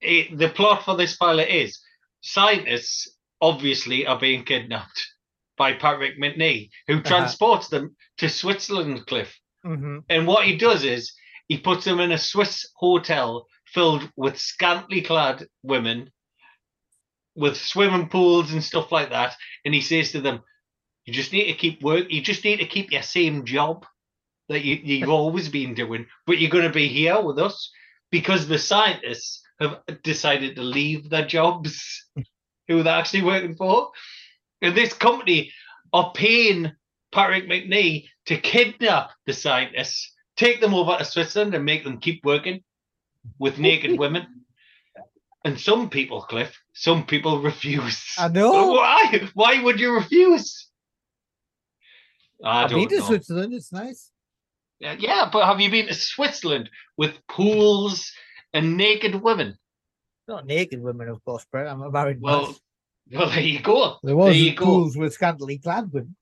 it, the plot for this pilot is scientists obviously are being kidnapped by Patrick Macnee, who Uh-huh. transports them to Switzerland, Cliff. Mhm. And what he does is he puts them in a Swiss hotel filled with scantily clad women with swimming pools and stuff like that. And he says to them, You just need to keep work, you just need to keep your same job that you, you've always been doing, but you're going to be here with us because the scientists have decided to leave their jobs who they're actually working for. And this company are paying Patrick Macnee to kidnap the scientists, take them over to Switzerland and make them keep working with naked women. And some people, Cliff, some people refuse. I know. Why? Why would you refuse? I I've been to know. Switzerland. It's nice. Yeah, yeah, but have you been to Switzerland with pools and naked women? Not naked women, of course, Brett. I'm a married Well, man. well, there you go. There there was you go. pools with scantily clad women.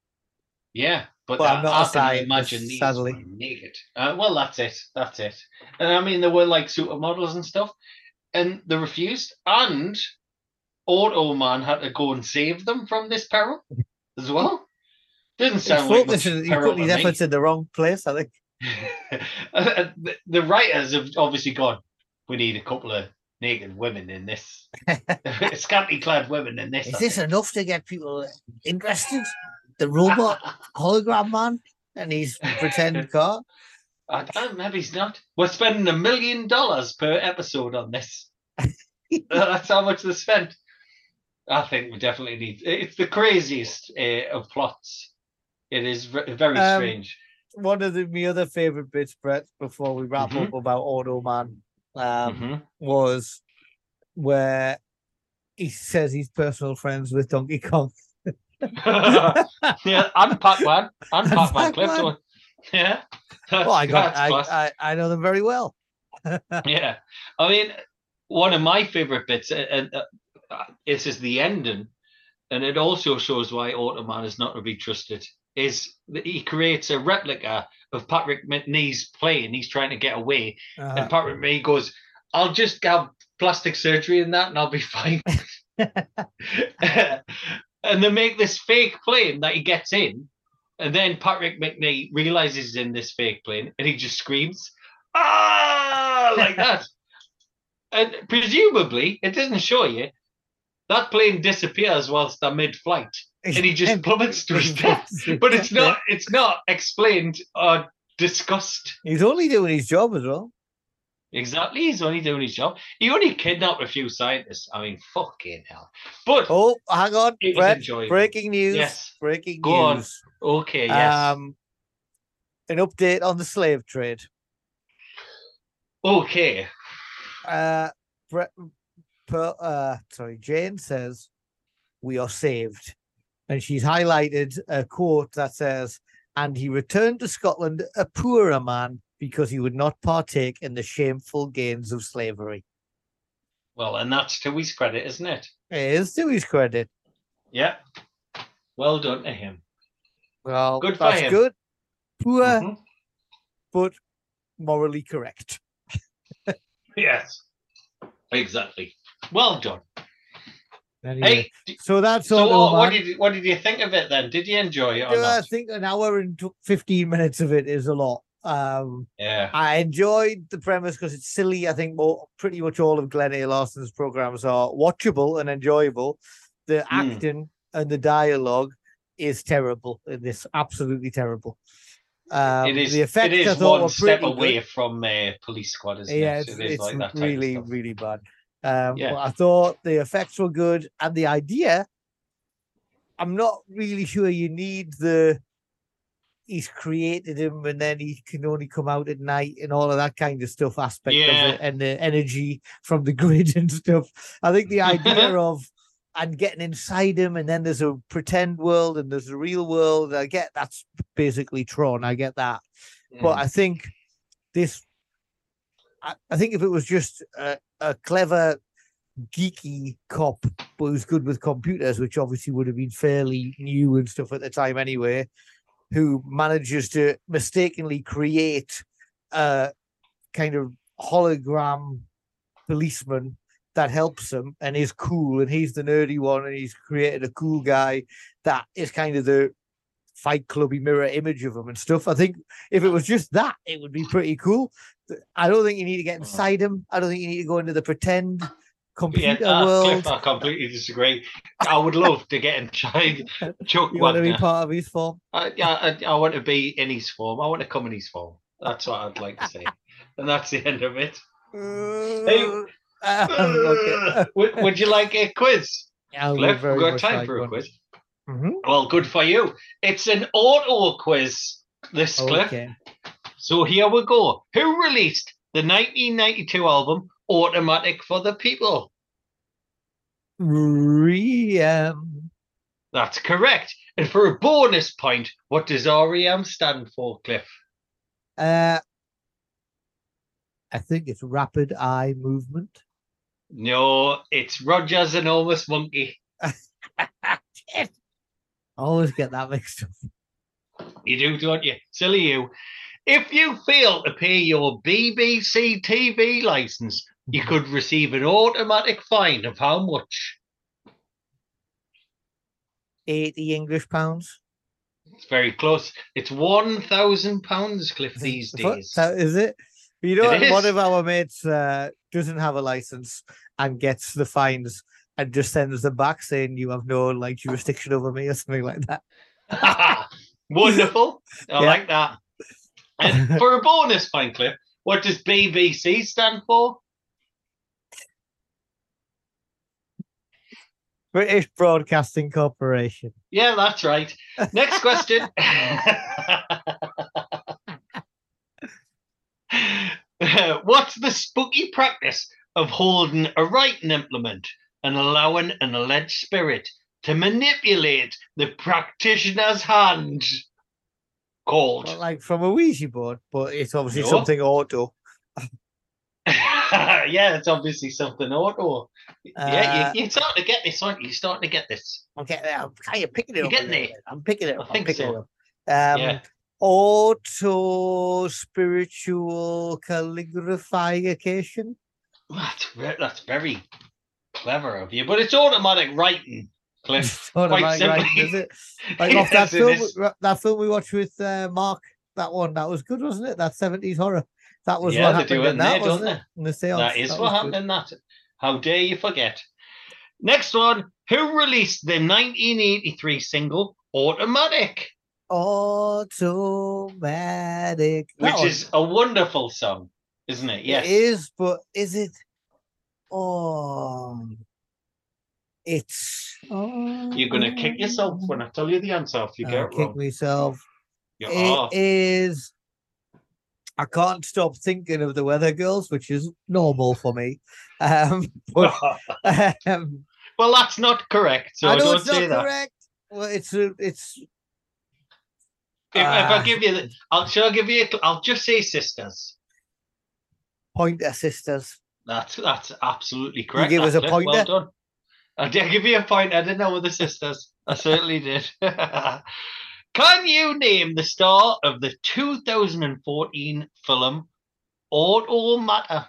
Yeah, but Well, I, I'm not I a can imagine these sadly. naked. Uh, well, that's it. That's it. And I mean, there were like supermodels and stuff, and they refused. And Auto Man had to go and save them from this peril as well. Didn't He's sound like much focusing, he's peril putting to his me. efforts in the wrong place, I think. Uh, the, the writers have obviously gone. We need a couple of naked women in this, scantily clad women in this. Is I this think. enough to get people interested? The robot hologram man and his pretend car? I don't, maybe he's not. We're spending a million dollars per episode on this. That's how much they spent. I think we definitely need. It's the craziest uh, of plots. It is ve- very Um, strange. One of the my other favorite bits, Brett, before we wrap Mhm. up about Auto Man, um, Mhm. was where he says he's personal friends with Donkey Kong. yeah, I'm Pac-Man, I'm Pac-Man, Cliff. Pac-Man. Yeah. Well, I got, I. I, I know them very well. yeah i mean one of my favorite bits and uh, uh, this is the ending and it also shows why automan is not to be trusted is that he creates a replica of patrick macnee's plane he's trying to get away. Uh-huh. and patrick macnee goes i'll just have plastic surgery in that and i'll be fine. And they make this fake plane that he gets in and then patrick mcnee realizes he's in this fake plane and he just screams ah! like that. And presumably it doesn't show you that plane disappears whilst they're mid-flight and he just plummets to his death but it's not it's not explained or discussed He's only doing his job as well. exactly he's only doing his job he only kidnapped a few scientists i mean fucking hell but Oh, hang on, Brett. Breaking news. Yes. Breaking Go on. news. okay yes Um, an update on the slave trade. okay Uh, Brett, per, uh, sorry, Jane says, "We are saved," and she's highlighted a quote that says, "And he returned to Scotland a poorer man because he would not partake in the shameful gains of slavery." well and that's to his credit isn't it It is to his credit. yeah well done to him Well, Good for that's him. good. Poor, Mhm. but morally correct. yes exactly well done Anyway, hey so that's so all. what, what did you, what did you think of it then did you enjoy it or I think an hour and 15 minutes of it is a lot. Um, yeah I enjoyed the premise because it's silly. I think more, pretty much all of Glen A. Larson's programs are watchable and enjoyable. The Mm. acting and the dialogue is terrible in this, absolutely terrible. Um, it is the effects it I is thought one were step away good. from uh, police squad isn't Yeah, it it's, it is it's like really, of really bad. Um, Yeah. I thought the effects were good and the idea. I'm not really sure you need the. He's created him and then he can only come out at night and all of that kind of stuff aspect Yeah. of it and the energy from the grid and stuff. I think the idea of and getting inside him and then there's a pretend world and there's a real world. I get that's basically Tron. I get that but Mm. I think this. I, I think if it was just a, a clever, geeky cop who's good with computers, which obviously would have been fairly new and stuff at the time anyway, who manages to mistakenly create a kind of hologram policeman that helps him and is cool and he's the nerdy one and he's created a cool guy that is kind of the fight clubby mirror image of him and stuff. I think if it was just that, it would be pretty cool. I don't think you need to get inside him. I don't think you need to go into the pretend yeah, computer uh, world. Cliff, I completely disagree. I would love to get inside Chuck You want to be part of his form? I, yeah, I, I want to be in his form. I want to come in his form. That's what I'd like to say. and that's the end of it. Uh, okay. would, would you like a quiz? Would Cliff, we've got time like for a one. quiz. Mhm. Well, good for you. It's an auto quiz, this Cliff. Okay. So here we go. Who released the 1992 album Automatic for the People? REM. That's correct. And for a bonus point, what does REM stand for, Cliff? Uh, I think it's rapid eye movement. No, it's Roger's enormous monkey. I always get that mixed up. You do, don't you? Silly you. If you fail to pay your BBC TV license, you could receive an automatic fine of how much? 80 English pounds. It's very close. It's one thousand pounds, Cliff, these days. is it? You know, It one of our mates uh, doesn't have a license and gets the fines and just sends them back saying you have no like jurisdiction over me or something like that. Wonderful. I Yeah. like that. And for a bonus point, Cliff, what does BBC stand for? British Broadcasting Corporation. Yeah, that's right. Next question. What's the spooky practice of holding a writing implement and allowing an alleged spirit to manipulate the practitioner's hand? Called. Like from a Ouija board, but it's obviously No. something auto. yeah, it's obviously something auto. yeah, Uh, you, you're starting to get this, aren't you? You're starting to get this. I'm getting I'm kind of picking it You're up. getting it. I'm picking it I up. I'm think picking so. it up. Um, Yeah. Auto spiritual calligraphication. That's that's very clever of you, but it's automatic writing, Cliff. Quite like, right, is it? Like off that Yes, it film, that film we watched with uh, Mark. That one that was good, wasn't it? That seventies horror. That was Yeah, what happened in there, that, wasn't it? In the seance. That is That what happened good. in that. How dare you forget? Next one. Who released the 1983 single "Automatic," Automatic. That which one. is a wonderful song, isn't it? Yes. It is, but is it? Oh, it's. Oh, You're gonna kick yourself when I tell you the answer if you I'll get it kick wrong. myself. You It are. is. I can't stop thinking of the Weather Girls, which is normal for me. Um, but um, well, that's not correct. So I know don't it's say not that. correct. Well, it's a, it's If, if. I give you the, I'll, shall I give you? A, cl- I'll just say sisters. Pointer Sisters. That's that's absolutely correct. give us a Cliff. Well pointer? done. I did give you a point. I didn't know with the sisters. I certainly did. Can you name the star of the 2014 film Automata?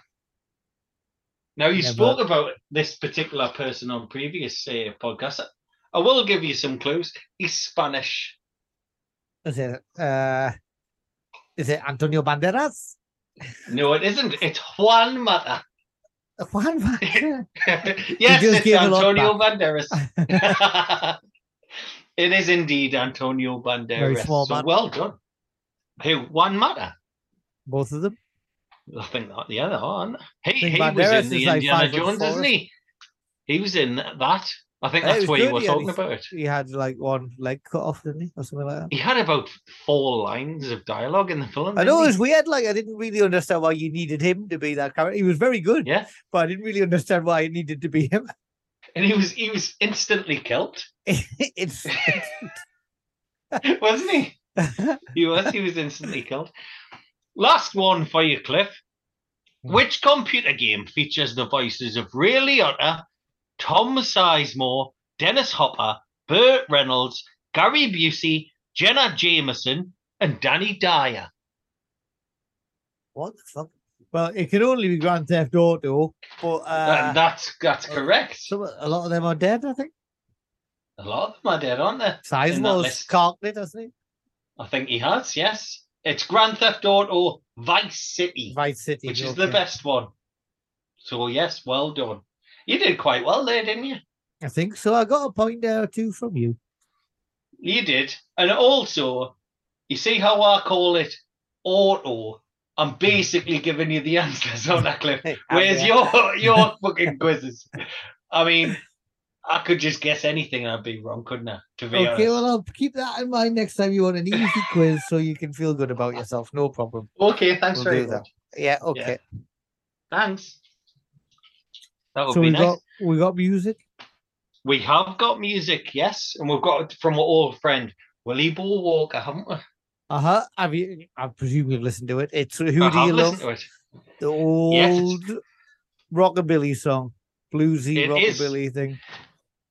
Now you Never. spoke about this particular person on previous uh, podcasts. I will give you some clues. He's Spanish. Is it? Uh, is it Antonio Banderas? No, it isn't. It's Juan Mata. Juan Banderas. yes, it's gave a lot Antonio Banderas. it is indeed Antonio Banderas. Very small so well done. Who? Juan Mata. Both of them. I think they are. aren't? He, he was in the is like Indiana Jones, isn't he? He was in that. I think that's what you were he talking his- about. He had like one leg cut off, didn't he, or something like that? He had about four lines of dialogue in the film. I know it he? was weird. Like I didn't really understand why you needed him to be that character. He was very good, Yeah, but I didn't really understand why it needed to be him. and he was he was instantly killed, it's wasn't he? He was. He was instantly killed. Last one for you, Cliff. Hmm. Which computer game features the voices of Ray Liotta, Tom Sizemore, Dennis Hopper, Burt Reynolds, Gary Busey, Jenna Jameson, and Danny Dyer? what the fuck? Well, it can only be Grand Theft Auto, but uh, that's that's correct. some, a lot of them are dead. I think A lot of them are dead, aren't they? Sizemore's carked it, hasn't he? I think he has. Yes, it's Grand Theft Auto Vice City, Vice City, which is the best one. So yes, well done. You did quite well there, didn't you? I think so. I got a point there or two from you. You did. And also, you see how I call it auto? I'm basically giving you the answers on that clip. Where's your your fucking quizzes? I mean, I could just guess anything and I'd be wrong, couldn't I? To be Okay, honest. well, I'll keep that in mind next time you want an easy quiz so you can feel good about yourself. No problem. Okay, thanks We'll very do that. much. Yeah, okay. Thanks. That would so be we nice. got we got music. We have got music, yes, and we've got it from our old friend Willy Bo Walker, haven't we? Uh huh. Have you? I presume you've listened to it. It's who I do you love? The old Yes. rockabilly song, bluesy It is. rockabilly thing.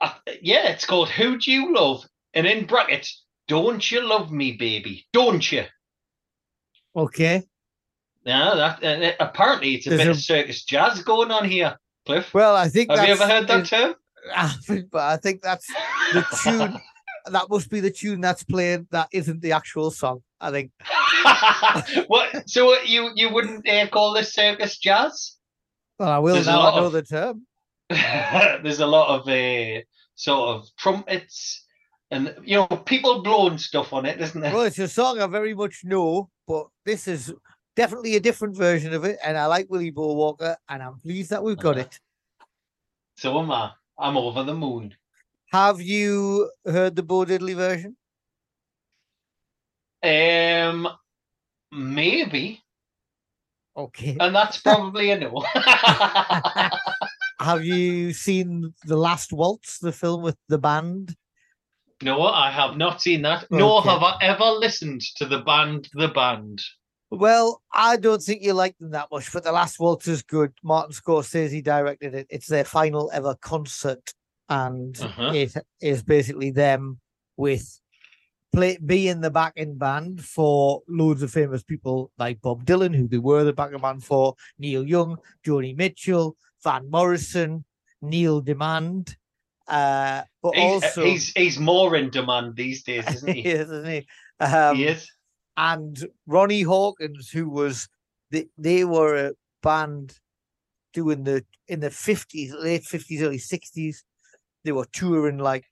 Uh, yeah, it's called Who Do You Love? And in brackets, Don't You Love Me, Baby? Don't you? Okay. Yeah, that uh, apparently it's a There's bit a- of circus jazz going on here, Cliff. Well, I think. Have you ever heard that term? I think- but I think that's the tune. that must be the tune that's playing. That isn't the actual song. I think. what? So what, you you wouldn't uh, call this circus jazz? Well, I will There's now. I know of- the term. There's a lot of uh, sort of trumpets and you know people blowing stuff on it, isn't there? Well, it's a song I very much know, but this is definitely a different version of it, and I like Willy Bo Walker, and I'm pleased that we've got Uh-huh. it. So am I. I'm over the moon. Have you heard the Bo Diddley version? Um, maybe, Okay. and that's probably a no. Have you seen The Last Waltz, the film with the band? no, I have not seen that. Nor have I ever listened to the band. The band. Well, I don't think you like them that much, but The Last Waltz is good. Martin Scorsese directed it. It's their final ever concert, and Uh-huh. it is basically them with play being the backing band for loads of famous people like Bob Dylan, who they were the backing band for, Neil Young, Joni Mitchell, Van Morrison, Neil Demand. Uh, but He's, also he's he's more in demand these days, isn't he? isn't he? Um, he is. And Ronnie Hawkins, who was they, they were a band doing the in the fifties, late fifties, early sixties. They were touring like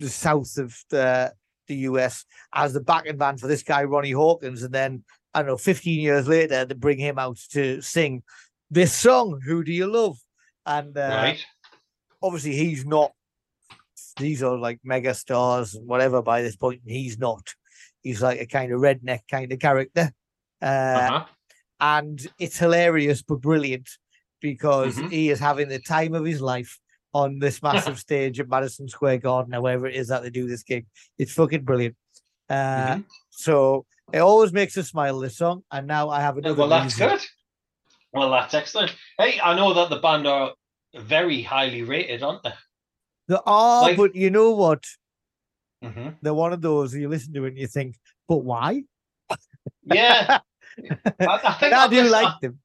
the south of the the US as the backing band for this guy Ronnie Hawkins, and then I don't know, fifteen years later, they bring him out to sing this song, "Who Do You Love?" And uh, right. obviously he's not these are like mega stars and whatever by this point and he's not he's like a kind of redneck kind of character uh, Uh-huh. and it's hilarious but brilliant because Mhm. he is having the time of his life on this massive stage at Madison Square Garden or wherever it is that they do this gig it's fucking brilliant uh, Mhm. so it always makes us smile this song and now I have another Well, that's reason. good. Well, that's excellent. Hey, I know that the band are very highly rated, aren't they? there are Like- but you know what hmm they're one of those you listen to and you think but why Yeah. I, I think I do like them.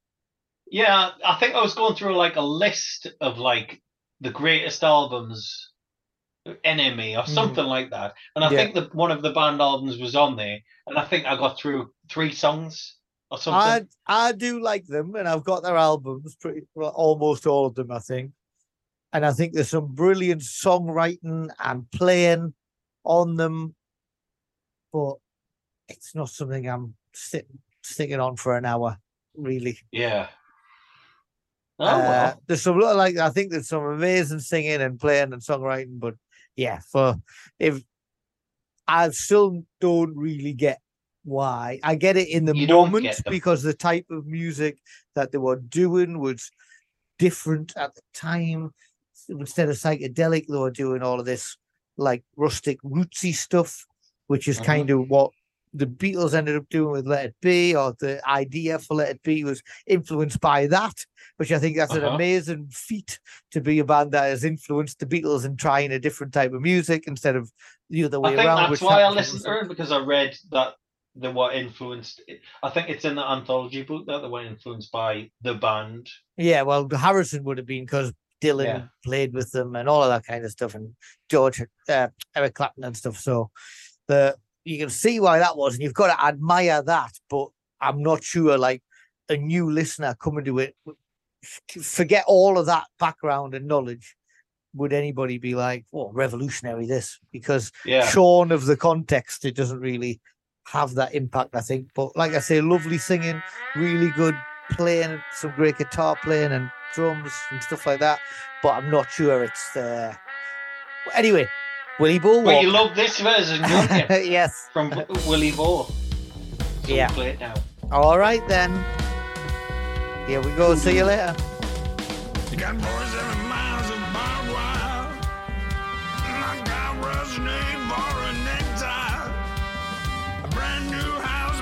Yeah, I think I was going through like a list of like the greatest albums, NME or Mhm. something like that, and I Yeah. think that one of the band albums was on there, and I think I got through three songs or I something. I do like them, and I've got their albums, pretty well, almost all of them, I think. And I think there's some brilliant songwriting and playing on them, but it's not something I'm sit, sticking on for an hour, really. Yeah. Oh Uh, well. there's some like I think there's some amazing singing and playing and songwriting, but yeah, for if I still don't really get why. I get it in the You moment because the type of music that they were doing was different at the time. Instead of psychedelic, they were doing all of this like rustic rootsy stuff, which is Mhm. kind of what the Beatles ended up doing with Let It Be, or the idea for Let It Be was influenced by that, which I think that's an Uh-huh. amazing feat to be a band that has influenced the Beatles in trying a different type of music instead of the other way I think around. that's why I listened to it because I read that they were influenced. I think it's in the anthology book that they were influenced by the band. Yeah, well, Harrison would have been because Dylan Yeah. played with them and all of that kind of stuff, and George, uh, Eric Clapton and stuff. So the you can see why that was, and you've got to admire that. But I'm not sure, like a new listener coming to it, forget all of that background and knowledge. Would anybody be like, "Oh, revolutionary this"? Because Yeah. shorn of the context, it doesn't really have that impact, I think. But like I say, lovely singing, really good playing, some great guitar playing and drums and stuff like that. But I'm not sure it's uh anyway, Willy Bo But you love this version, don't you? yes. From Willy Bo. So Yeah. we'll play it now. All right then. Here we go. See you later. You got more than seven miles of barbed wire. I got rust name for a necktie. A brand new house